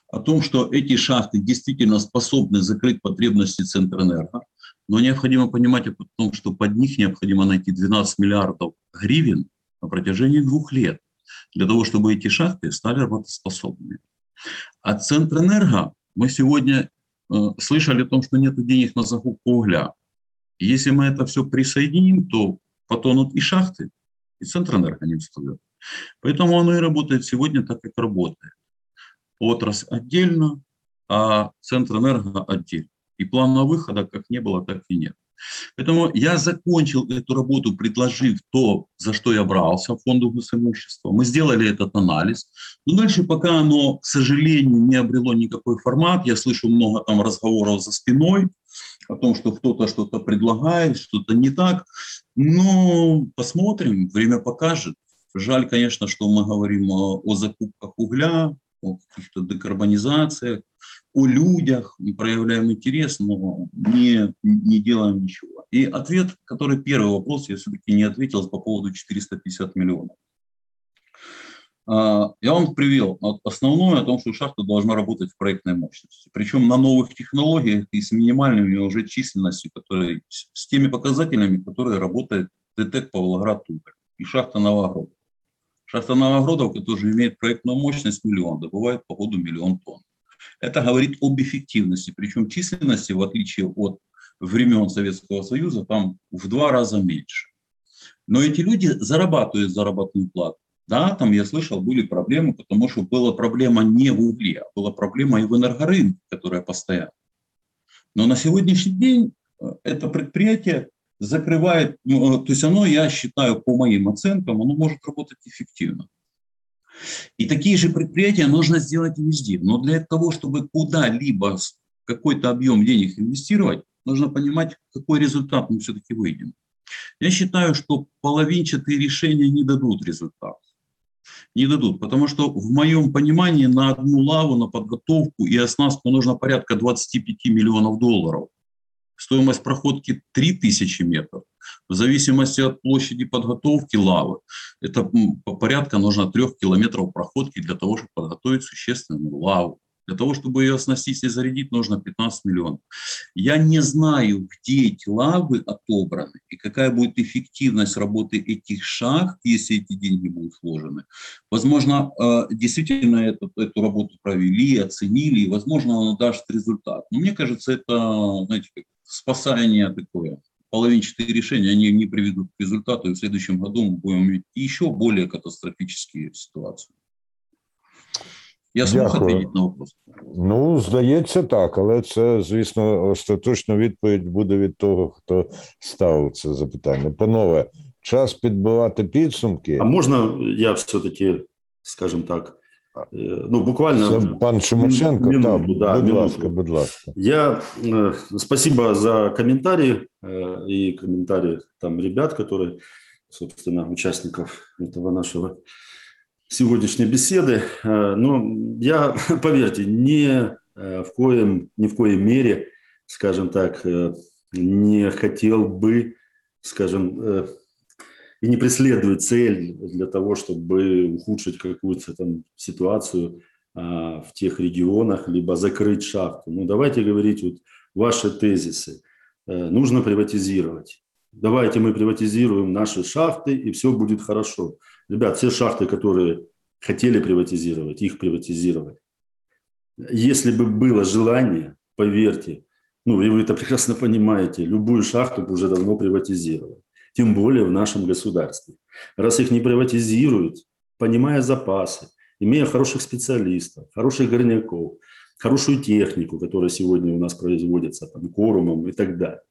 о том, что эти шахты действительно способны закрыть потребности Центрэнерго, но необходимо понимать о том, что под них необходимо найти 12 миллиардов гривен на протяжении двух лет для того, чтобы эти шахты стали работоспособными. А Центрэнерго мы сегодня э, слышали о том, что нет денег на закупку угля. Если мы это все присоединим, то потонут и шахты, и Центрэнерго не всплывет. Поэтому оно и работает сегодня так, как работает. Отрасль отдельно, а Центр энерго отдельно. И плана выхода как не было, так и нет. Поэтому я закончил эту работу, предложив то, за что я брался фонду госимущества. Мы сделали этот анализ. Но дальше пока оно, к сожалению, не обрело никакой формат. Я слышу много там разговоров за спиной о том, что кто-то что-то предлагает, что-то не так. Но посмотрим, время покажет. Жаль, конечно, что мы говорим о, о закупках угля, о каких-то декарбонизациях, о людях, проявляем интерес, но не, не делаем ничего. И ответ, который первый вопрос, я все-таки не ответил по поводу 450 миллионов. А, я вам привел основное о том, что шахта должна работать в проектной мощности. Причем на новых технологиях и с минимальными уже численностью, которые, с теми показателями, которые работает ДТЭК Павлоград Тупер и шахта Новоград. Шахта Новогродовка тоже имеет проектную мощность миллион, добывает по году миллион тонн. Это говорит об эффективности, причем численности, в отличие от времен Советского Союза, там в два раза меньше. Но эти люди зарабатывают заработную плату. Да, там я слышал, были проблемы, потому что была проблема не в угле, а была проблема и в энергорынке, которая постоянно. Но на сегодняшний день э, это предприятие закрывает, ну, то есть оно, я считаю, по моим оценкам, оно может работать эффективно. И такие же предприятия нужно сделать везде. Но для того, чтобы куда-либо какой-то объем денег инвестировать, нужно понимать, какой результат мы все-таки выйдем. Я считаю, что половинчатые решения не дадут результат. Не дадут, потому что в моем понимании на одну лаву, на подготовку и оснастку нужно порядка 25 миллионов долларов. Стоимость проходки 3000 метров. В зависимости от площади подготовки лавы, это по порядка нужно 3 километров проходки для того, чтобы подготовить существенную лаву. Для того, чтобы ее оснастить и зарядить, нужно 15 миллионов. Я не знаю, где эти лавы отобраны и какая будет эффективность работы этих шахт, если эти деньги будут вложены. Возможно, э, действительно эту, эту работу провели, оценили, и, возможно, она даст результат. Но мне кажется, это, знаете, как спасание такое, половинчатые решения, они не приведут к результату, и в следующем году мы будем иметь еще более катастрофические ситуации. Я смог відповідь на вопрос? Ну, здається, так, але це, звісно, остаточна відповідь буде від того, хто ставив це запитання. Панове, час підбивати підсумки. А можна я все-таки, скажімо так, э, ну буквально пан Шимошенко, минуту, так, да, будь ласка, будь ласка. Я э, спасибо за комментарии э, и комментарии там ребят, которые, собственно, участников этого нашего сегодняшней беседы. Э, но я, поверьте, не э, в коем, ни в коей мере, скажем так, э, не хотел бы, скажем, э, и не преследую цель для того, чтобы ухудшить какую-то там ситуацию а, в тех регионах, либо закрыть шахту. Ну, давайте говорить вот ваши тезисы. Э, Нужно приватизировать. Давайте мы приватизируем наши шахты, и все будет хорошо. Ребят, все шахты, которые хотели приватизировать, их приватизировали. Если бы было желание, поверьте, ну, и вы это прекрасно понимаете, любую шахту бы уже давно приватизировали. Тем более в нашем государстве. Раз их не приватизируют, понимая запасы, имея хороших специалистов, хороших горняков, хорошую технику, которая сегодня у нас производится, там, корумом и так далее.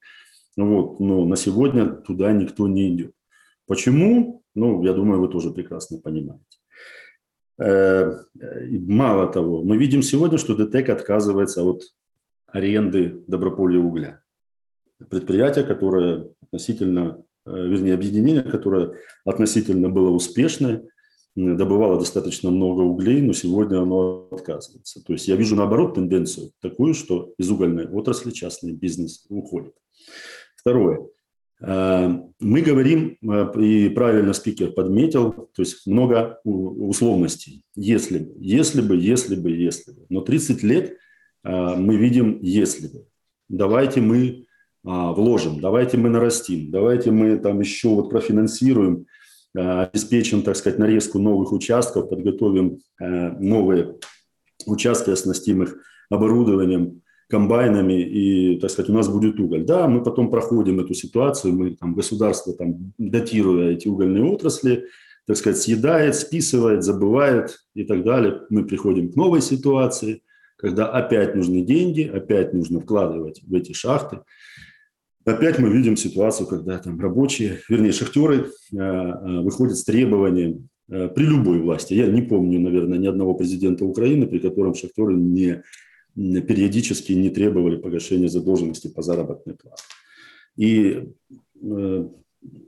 Вот, но на сегодня туда никто не идет. Почему? Ну, я думаю, вы тоже прекрасно понимаете. Э, Мало того, мы видим сегодня, что ДТЭК отказывается от аренды доброполья угля. Предприятие, которое относительно, вернее, объединение, которое относительно было успешное, добывало достаточно много углей, но сегодня оно отказывается. То есть я вижу наоборот тенденцию такую, что из угольной отрасли частный бизнес уходит. Второе. Э, Мы говорим, э, и правильно спикер подметил, то есть много условностей. Если бы, если бы, если бы, если бы. Но 30 лет э, мы видим «если бы». Давайте мы вложим, давайте мы нарастим, давайте мы там еще вот профинансируем, э, обеспечим, так сказать, нарезку новых участков, подготовим э, новые участки, оснастим их оборудованием, комбайнами, и, так сказать, у нас будет уголь. Да, мы потом проходим эту ситуацию, мы там, государство, там, датируя эти угольные отрасли, так сказать, съедает, списывает, забывает и так далее. Мы приходим к новой ситуации, когда опять нужны деньги, опять нужно вкладывать в эти шахты. Опять мы видим ситуацию, когда там рабочие, вернее, шахтеры э, э, выходят с требованием э, при любой власти. Я не помню, наверное, ни одного президента Украины, при котором шахтеры не периодически не требовали погашения задолженности по заработной плате. И,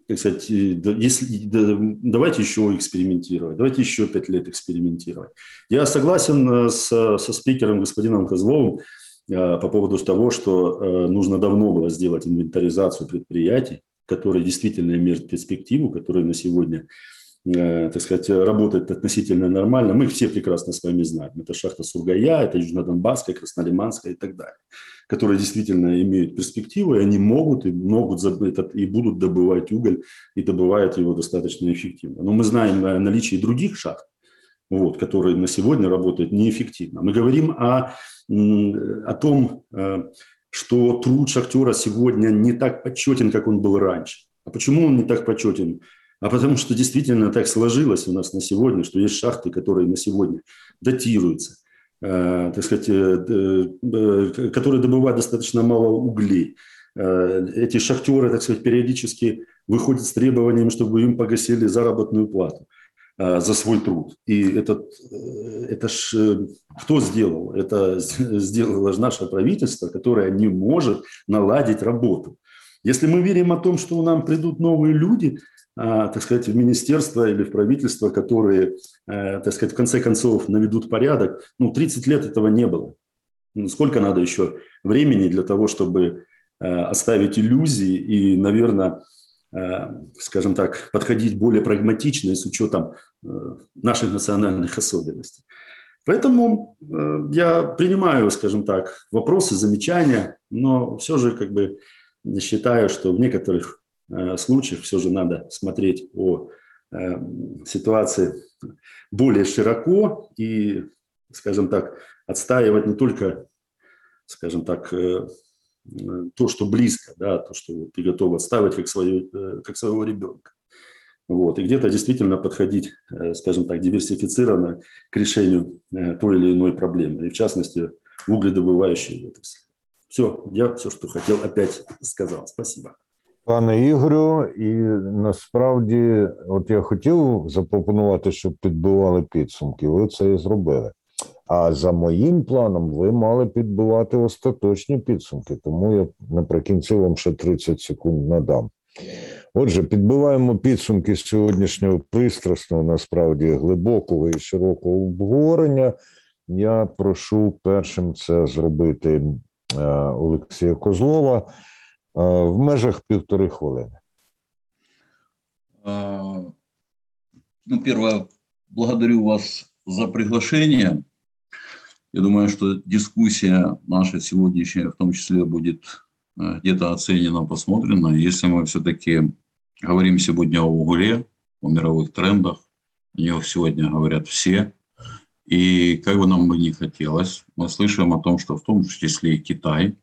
так сказать, если, да, давайте еще экспериментировать, давайте еще пять лет экспериментировать. Я согласен с, со спикером господином Козловым по поводу того, что э, нужно давно было сделать инвентаризацию предприятий, которые действительно имеют перспективу, которые на сегодня э, так сказать, работает относительно нормально. Мы все прекрасно с вами знаем. Это шахта Сургая, это Южнодонбасская, Краснолиманская и так далее, которые действительно имеют перспективу, и они могут и могут и будут добывать уголь, и добывают его достаточно эффективно. Но мы знаем о наличии других шахт, вот, которые на сегодня работают неэффективно. Мы говорим о, о том, э, что труд шахтера сегодня не так почетен, как он был раньше. А почему он не так почетен? А потому что действительно так сложилось у нас на сегодня, что есть шахты, которые на сегодня датируются, э, так сказать, э, которые добывают достаточно мало углей. Эти шахтеры, так сказать, периодически выходят с требованием, чтобы им погасили заработную плату за свой труд. И этот, э, это ж э, кто сделал? Это сделало же наше правительство, которое не может наладить работу. Если мы верим о том, что нам придут новые люди, а, так сказать, в министерство или в правительство, которые, э, так сказать, в конце концов наведут порядок, ну, 30 лет этого не было. Ну, Сколько надо еще времени для того, чтобы э, оставить иллюзии и, наверное, э, скажем так, подходить более прагматично и с учетом э, наших национальных особенностей. Поэтому э, я принимаю, скажем так, вопросы, замечания, но все же как бы считаю, что в некоторых э, случаях все же надо смотреть о э, ситуации более широко и, скажем так, отстаивать не только, скажем так, э, э, то, что близко, да, то, что ты готов отставить как, свою, э, как своего ребенка. Вот, и где-то действительно подходить, э, скажем так, диверсифицированно к решению э, той или иной проблемы, и в частности в угледобывающей отрасли. Все, я все, что хотел, опять сказал. Спасибо. Пане Ігорю, і насправді, от я хотів запропонувати, щоб підбивали підсумки. Ви це і зробили. А за моїм планом, ви мали підбивати остаточні підсумки, тому я наприкінці вам ще 30 секунд надам. Отже, підбиваємо підсумки сьогоднішнього пристрасного, насправді глибокого і широкого обговорення. Я прошу першим це зробити е, Олексія Козлова е, в межах півтори хвилини. А, Ну, первое, благодарю вас за приглашение. Я думаю, что дискуссия наша сегодняшняя в том числе будет э, где-то оценена, посмотрена. Если мы все-таки говорим сегодня о угле, о мировых трендах, о них сегодня говорят все. И как бы нам бы не хотелось, мы слышим о том, что в том числе и Китай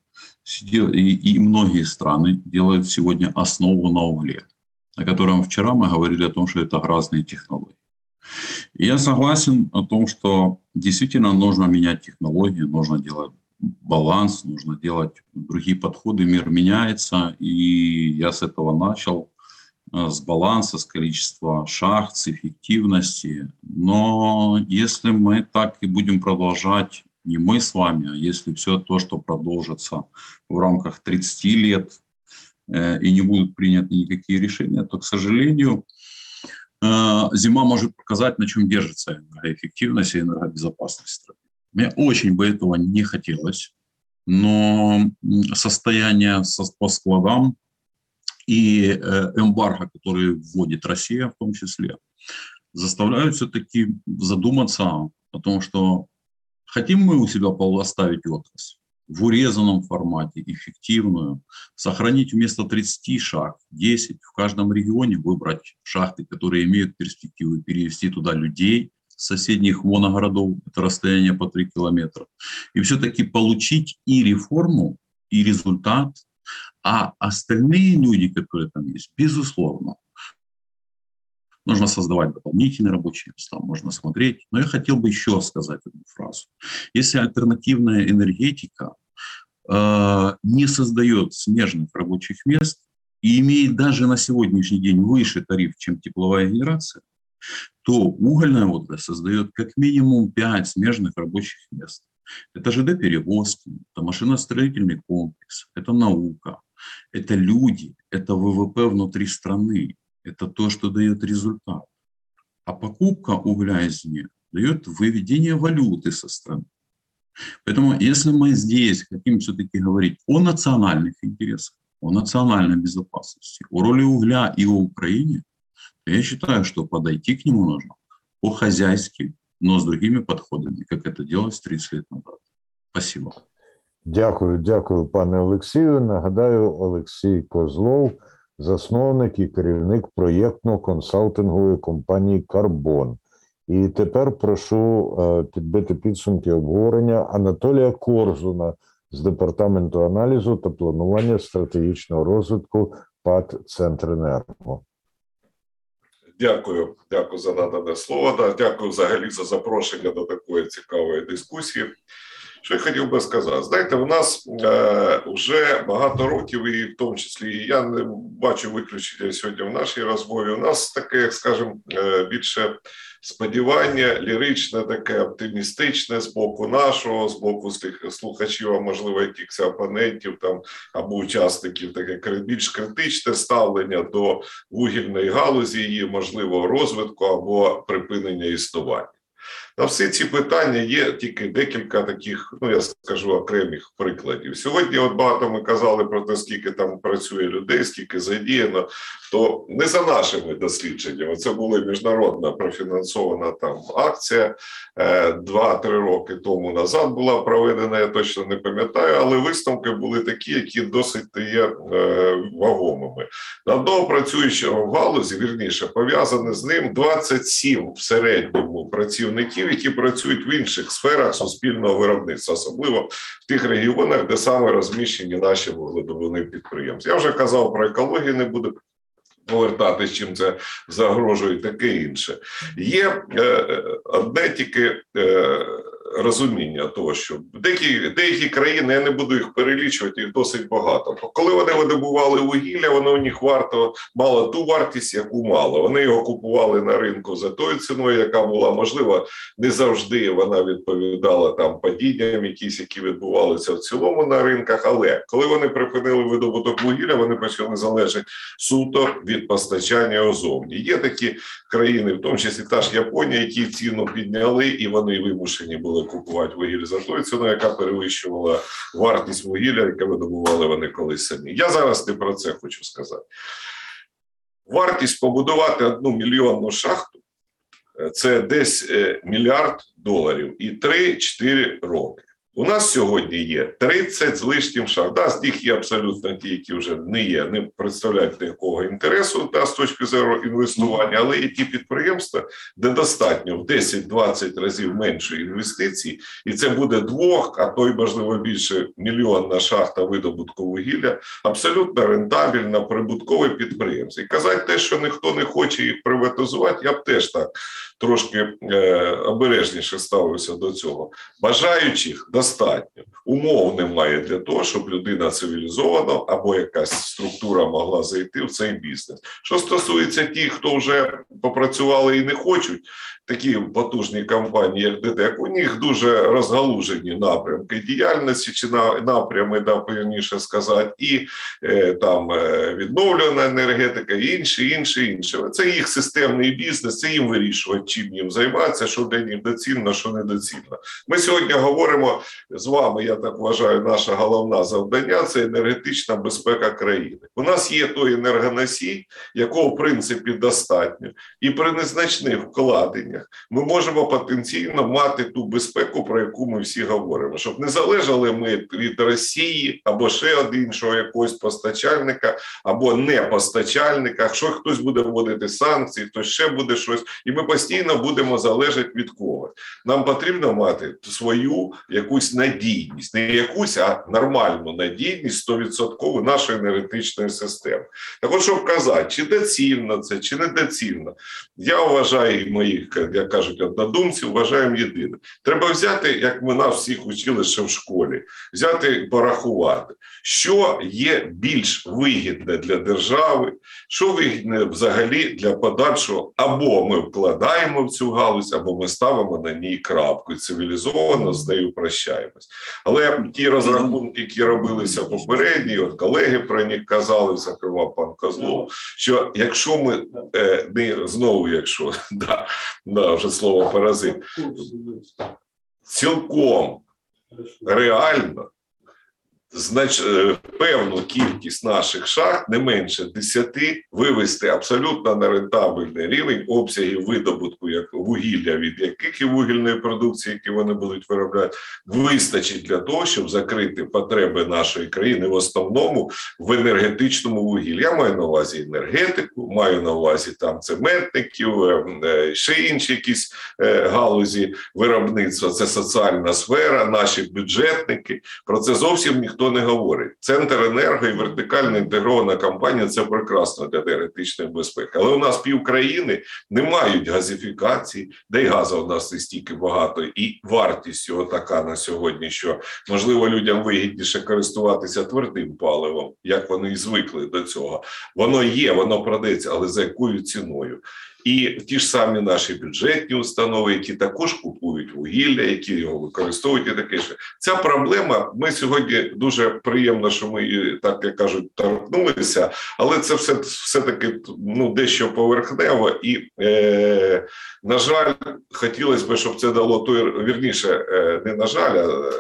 и, многие страны делают сегодня основу на угле о котором вчера мы говорили о том, что это разные технологии. Я согласен о том, что действительно нужно менять технологии, нужно делать баланс, нужно делать другие подходы, мир меняется, и я с этого начал, э, с баланса, с количества шахт, с эффективности. Но если мы так и будем продолжать, не мы с вами, а если все то, что продолжится в рамках 30 лет, Э, и не будут приняты никакие решения, то, к сожалению, зима может показать, на чем держится энергоэффективность и энергобезопасность страны. Мне очень бы этого не хотелось, но состояние по складам и э, эмбарго, который вводит Россия в том числе, заставляют все-таки задуматься о том, что хотим мы у себя оставить отрасль, в урезанном формате, эффективную, сохранить вместо 30 шахт 10, в каждом регионе выбрать шахты, которые имеют перспективу перевести туда людей с соседних моногородов, это расстояние по 3 километра, и все-таки получить и реформу, и результат, а остальные люди, которые там есть, безусловно, Нужно создавать дополнительные рабочие места, можно смотреть. Но я хотел бы еще сказать одну фразу. Если альтернативная энергетика не создает смежных рабочих мест и имеет даже на сегодняшний день выше тариф, чем тепловая генерация, то угольная отрасль создает как минимум 5 смежных рабочих мест. Это ЖД-перевозки, это машиностроительный комплекс, это наука, это люди, это ВВП внутри страны, это то, что дает результат. А покупка угля из нее дает выведение валюты со страны. Поэтому если мы здесь хотим все-таки говорить о национальных интересах, о национальной безопасности, о роли угля и о Украине, то я считаю, что подойти к нему нужно по-хозяйски, но с другими подходами, как это делалось 30 лет назад. Спасибо. Дякую, дякую, пане Олексію. Нагадаю, Олексій Козлов – засновник і керівник проєктно-консалтингової компанії Карбон. І тепер прошу е, підбити підсумки обговорення Анатолія Корзуна з департаменту аналізу та планування стратегічного розвитку ПАД «Центренерго». Дякую, дякую за надане слово. Дякую взагалі за запрошення до такої цікавої дискусії. Що я хотів би сказати, знаєте, у нас е, вже багато років, і в тому числі я не бачу виключення сьогодні в нашій розмові. У нас таке, як скажемо, е, більше сподівання, ліричне, таке оптимістичне з боку нашого, з боку слухачів, а можливо, якихось опонентів там або учасників, таке більш критичне ставлення до вугільної галузі, її можливого розвитку або припинення існування. На всі ці питання є тільки декілька таких, ну я скажу окремих прикладів. Сьогодні, от багато ми казали про те, скільки там працює людей, скільки задіяно, то не за нашими дослідженнями. Це була міжнародна профінансована там акція е, два-три роки тому назад була проведена. Я точно не пам'ятаю, але висновки були такі, які досить є е, вагомими. На одного працюючого в галузі вірніше пов'язане з ним 27 в середньому працівників які працюють в інших сферах суспільного виробництва, особливо в тих регіонах, де саме розміщені наші вугледобувні підприємства. Я вже казав про екологію, не буду повертати, чим це загрожує, таке інше. Є е, е, одне тільки е, розуміння того, що деякі, деякі країни, я не буду їх перелічувати, їх досить багато. Коли вони видобували вугілля, воно у них варто мало ту вартість, яку мало. Вони його купували на ринку за тою ціною, яка була можливо, не завжди вона відповідала там падінням, якісь, які відбувалися в цілому на ринках. Але коли вони припинили видобуток вугілля, вони почали залежати суто від постачання озовні. Є такі країни, в тому числі та ж Японія, які ціну підняли, і вони вимушені були купувати вугілля за тою ціною, яка перевищувала вартість вугілля, яке видобували вони колись самі. Я зараз не про це хочу сказати. Вартість побудувати одну мільйонну шахту це десь е, мільярд доларів і 3-4 роки. У нас сьогодні є 30 з лишнім шахт. З них є абсолютно ті, які вже не є, не представляють ніякого інтересу да, з точки зору інвестування, але є ті підприємства, де достатньо в 10-20 разів менше інвестицій, і це буде двох, а то й можливо більше мільйонна шахта видобутку вугілля, абсолютно рентабельна, прибуткове підприємство. І казати те, що ніхто не хоче їх приватизувати, я б теж так трошки е, обережніше ставився до цього. Бажаючих достатньо. Умов немає для того, щоб людина цивілізовано або якась структура могла зайти в цей бізнес. Що стосується тих, хто вже попрацювали і не хочуть, такі потужні компанії, як ДТЕК, у них дуже розгалужені напрямки діяльності чи на напрями, да, повільніше сказати, і е, там е, відновлена енергетика, і інше, інше, інше. Це їх системний бізнес, це їм вирішувати, чим їм займатися, що для них доцільно, що недоцільно. Ми сьогодні говоримо з вами. Я так вважаю, наша головна завдання це енергетична безпека країни. У нас є той енергоносій, якого в принципі достатньо, і при незначних вкладеннях ми можемо потенційно мати ту безпеку, про яку ми всі говоримо, щоб не залежали ми від Росії або ще од іншого якогось постачальника, або не постачальника. Що хтось буде вводити санкції, хтось ще буде щось, і ми постійно будемо залежати від когось. Нам потрібно мати свою якусь надійність, не якусь, а нормальну надійність 100% нашої енергетичної системи. Так от, щоб казати, чи доцільно це, чи недоцільно, я вважаю моїх, як кажуть, однодумців, вважаємо єдине. Треба взяти, як ми нас всіх учили ще в школі, взяти і порахувати, що є більш вигідне для держави, що вигідне взагалі для подальшого, або ми вкладаємо в цю галузь, або ми ставимо на ній крапку. І цивілізовано з нею прощаємось. Але ті розрахунки, які робилися попередні, от колеги про них казали, зокрема пан Козлов, що якщо ми е, не знову, якщо да, да, вже слово паразит, цілком реально знач, е, певну кількість наших шахт, не менше 10, вивести абсолютно на рентабельний рівень обсягів видобутку як вугілля, від яких і вугільної продукції, які вони будуть виробляти, вистачить для того, щоб закрити потреби нашої країни в основному в енергетичному вугіллі. Я маю на увазі енергетику, маю на увазі там цементників, е, е, ще інші якісь галузі виробництва. Це соціальна сфера, наші бюджетники. Про це зовсім ніхто не говорить. Центр енерго і вертикально інтегрована компанія це прекрасно для енергетичної безпеки. Але у нас пів країни не мають газифікації, де й газу у нас не стільки багато, і вартість його така на сьогодні, що можливо людям вигідніше користуватися твердим паливом, як вони і звикли до цього. Воно є, воно продається, але за якою ціною? І ті ж самі наші бюджетні установи, які також купують вугілля, які його використовують, і таке ще ця проблема. Ми сьогодні дуже приємно, що ми її, так як кажуть, торкнулися, але це все все таки ну дещо поверхнево, і е, на жаль, хотілося б, щоб це дало той вірніше, е, не на жаль. а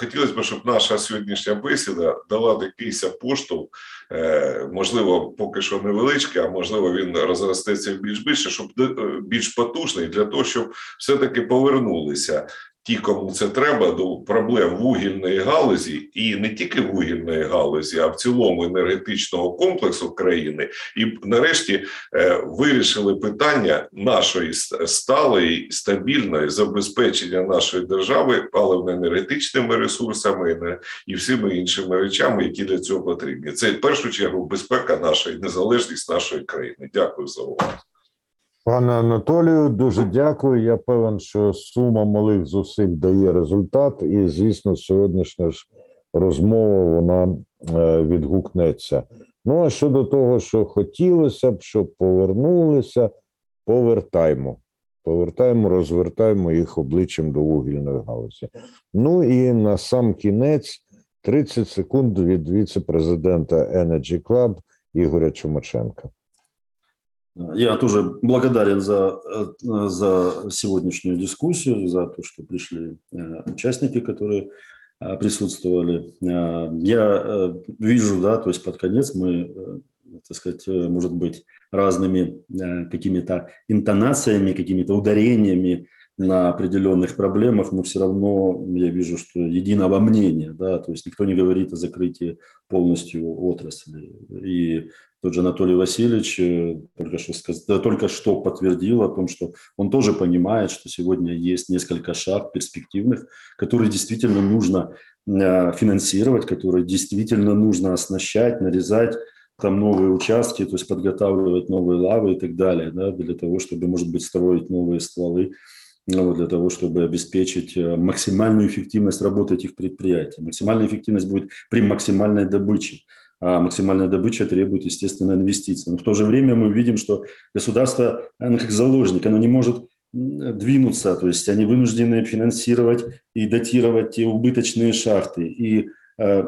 Хотілося б, щоб наша сьогоднішня бесіда дала якийсь поштовх, е, можливо, поки що невеличкий, а можливо, він розростеться більш більше, щоб е, більш потужний для того, щоб все-таки повернулися ті, кому це треба, до проблем вугільної галузі, і не тільки вугільної галузі, а в цілому енергетичного комплексу країни, і нарешті е, вирішили питання нашої сталої стабільної забезпечення нашої держави паливно-енергетичними ресурсами і всіми іншими речами, які для цього потрібні. Це в першу чергу безпека нашої незалежність нашої країни. Дякую за увагу. Пане Анатолію, дуже дякую. Я певен, що сума малих зусиль дає результат, і звісно, сьогоднішня ж розмова вона е, відгукнеться. Ну а щодо того, що хотілося б, щоб повернулися, повертаймо. Повертаємо, розвертаємо їх обличчям до вугільної галузі. Ну і на сам кінець 30 секунд від віце-президента Energy Club Ігоря Чумаченка. Я тоже благодарен за, за сегодняшнюю дискуссию, за то, что пришли э, участники, которые э, присутствовали. Э, я вижу, да, то есть под конец мы, так сказать, может быть, разными какими-то интонациями, какими-то ударениями на определенных проблемах, но все равно я вижу, что единого мнения, да, то есть никто не говорит о закрытии полностью отрасли. И тот же Анатолий Васильевич э, только что, сказал, только что подтвердил о том, что он тоже понимает, что сегодня есть несколько шаг перспективных, которые действительно нужно э, финансировать, которые действительно нужно оснащать, нарезать, там новые участки, то есть подготавливать новые лавы и так далее, да, для того, чтобы, может быть, строить новые стволы ну, для того, чтобы обеспечить э, максимальную эффективность работы этих предприятий. Максимальная эффективность будет при максимальной добыче. А максимальная добыча требует, естественно, инвестиций. Но в то же время мы видим, что государство, оно как заложник, оно не может двинуться, то есть они вынуждены финансировать и датировать те убыточные шахты. И э, э,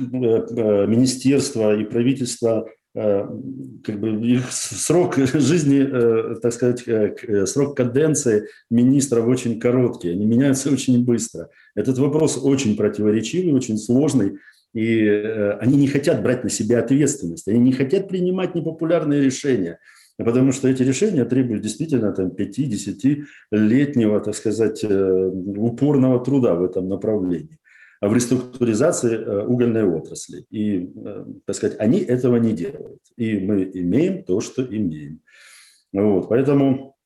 э министерство и правительство как бы их срок жизни, э, так сказать, э, срок каденции министров очень короткий, они меняются очень быстро. Этот вопрос очень противоречивый, очень сложный, и они не хотят брать на себя ответственность, они не хотят принимать непопулярные решения, потому что эти решения требуют действительно там 5-10-летнего, так сказать, упорного труда в этом направлении в реструктуризации э, угольной отрасли. И, э, так сказать, они этого не делают. И мы имеем то, что имеем. Вот, поэтому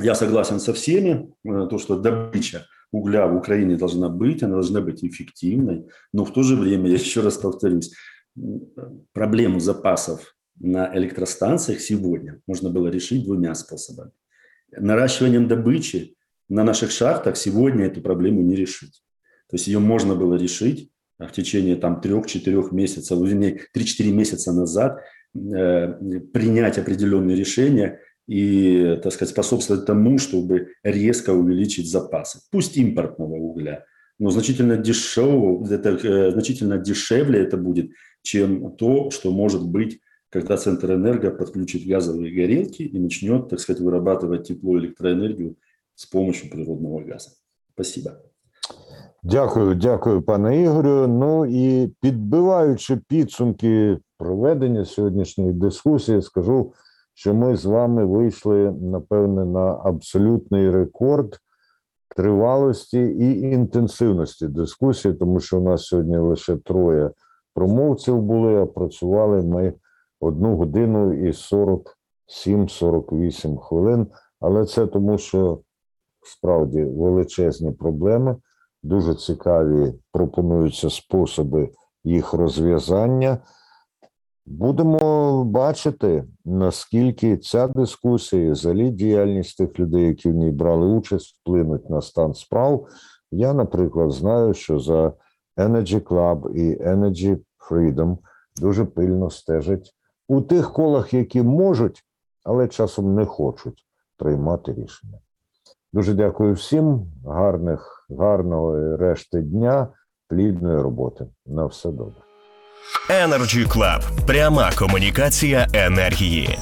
я согласен со всеми, э, то, что добыча угля в Украине должна быть, она должна быть эффективной, но в то же время, я еще раз повторюсь, проблему запасов на электростанциях сегодня можно было решить двумя способами. Наращиванием добычи на наших шахтах сегодня эту проблему не решить. То есть ее можно было решить в течение там трех-четырех месяцев, вернее, 3-4 месяца назад э, принять определенные решения и, так сказать, способствовать тому, чтобы резко увеличить запасы. Пусть импортного угля, но значительно дешевого, это, э, значительно дешевле это будет, чем то, что может быть, когда Центр Энерго подключит газовые горелки и начнет, так сказать, вырабатывать тепло и электроэнергию с помощью природного газа. Спасибо. Дякую, дякую, пане Ігорю. Ну і підбиваючи підсумки проведення сьогоднішньої дискусії, скажу, що ми з вами вийшли, напевне, на абсолютний рекорд тривалості і інтенсивності дискусії, тому що у нас сьогодні лише троє промовців були, а працювали ми одну годину і 47-48 хвилин. Але це тому, що справді величезні проблеми дуже цікаві пропонуються способи їх розв'язання. Будемо бачити, наскільки ця дискусія, взагалі діяльність тих людей, які в ній брали участь, вплинуть на стан справ. Я, наприклад, знаю, що за Energy Club і Energy Freedom дуже пильно стежать у тих колах, які можуть, але часом не хочуть приймати рішення. Дуже дякую всім, гарних, гарного решти дня, плідної роботи. На все добре. Energy Club. пряма комунікація енергії.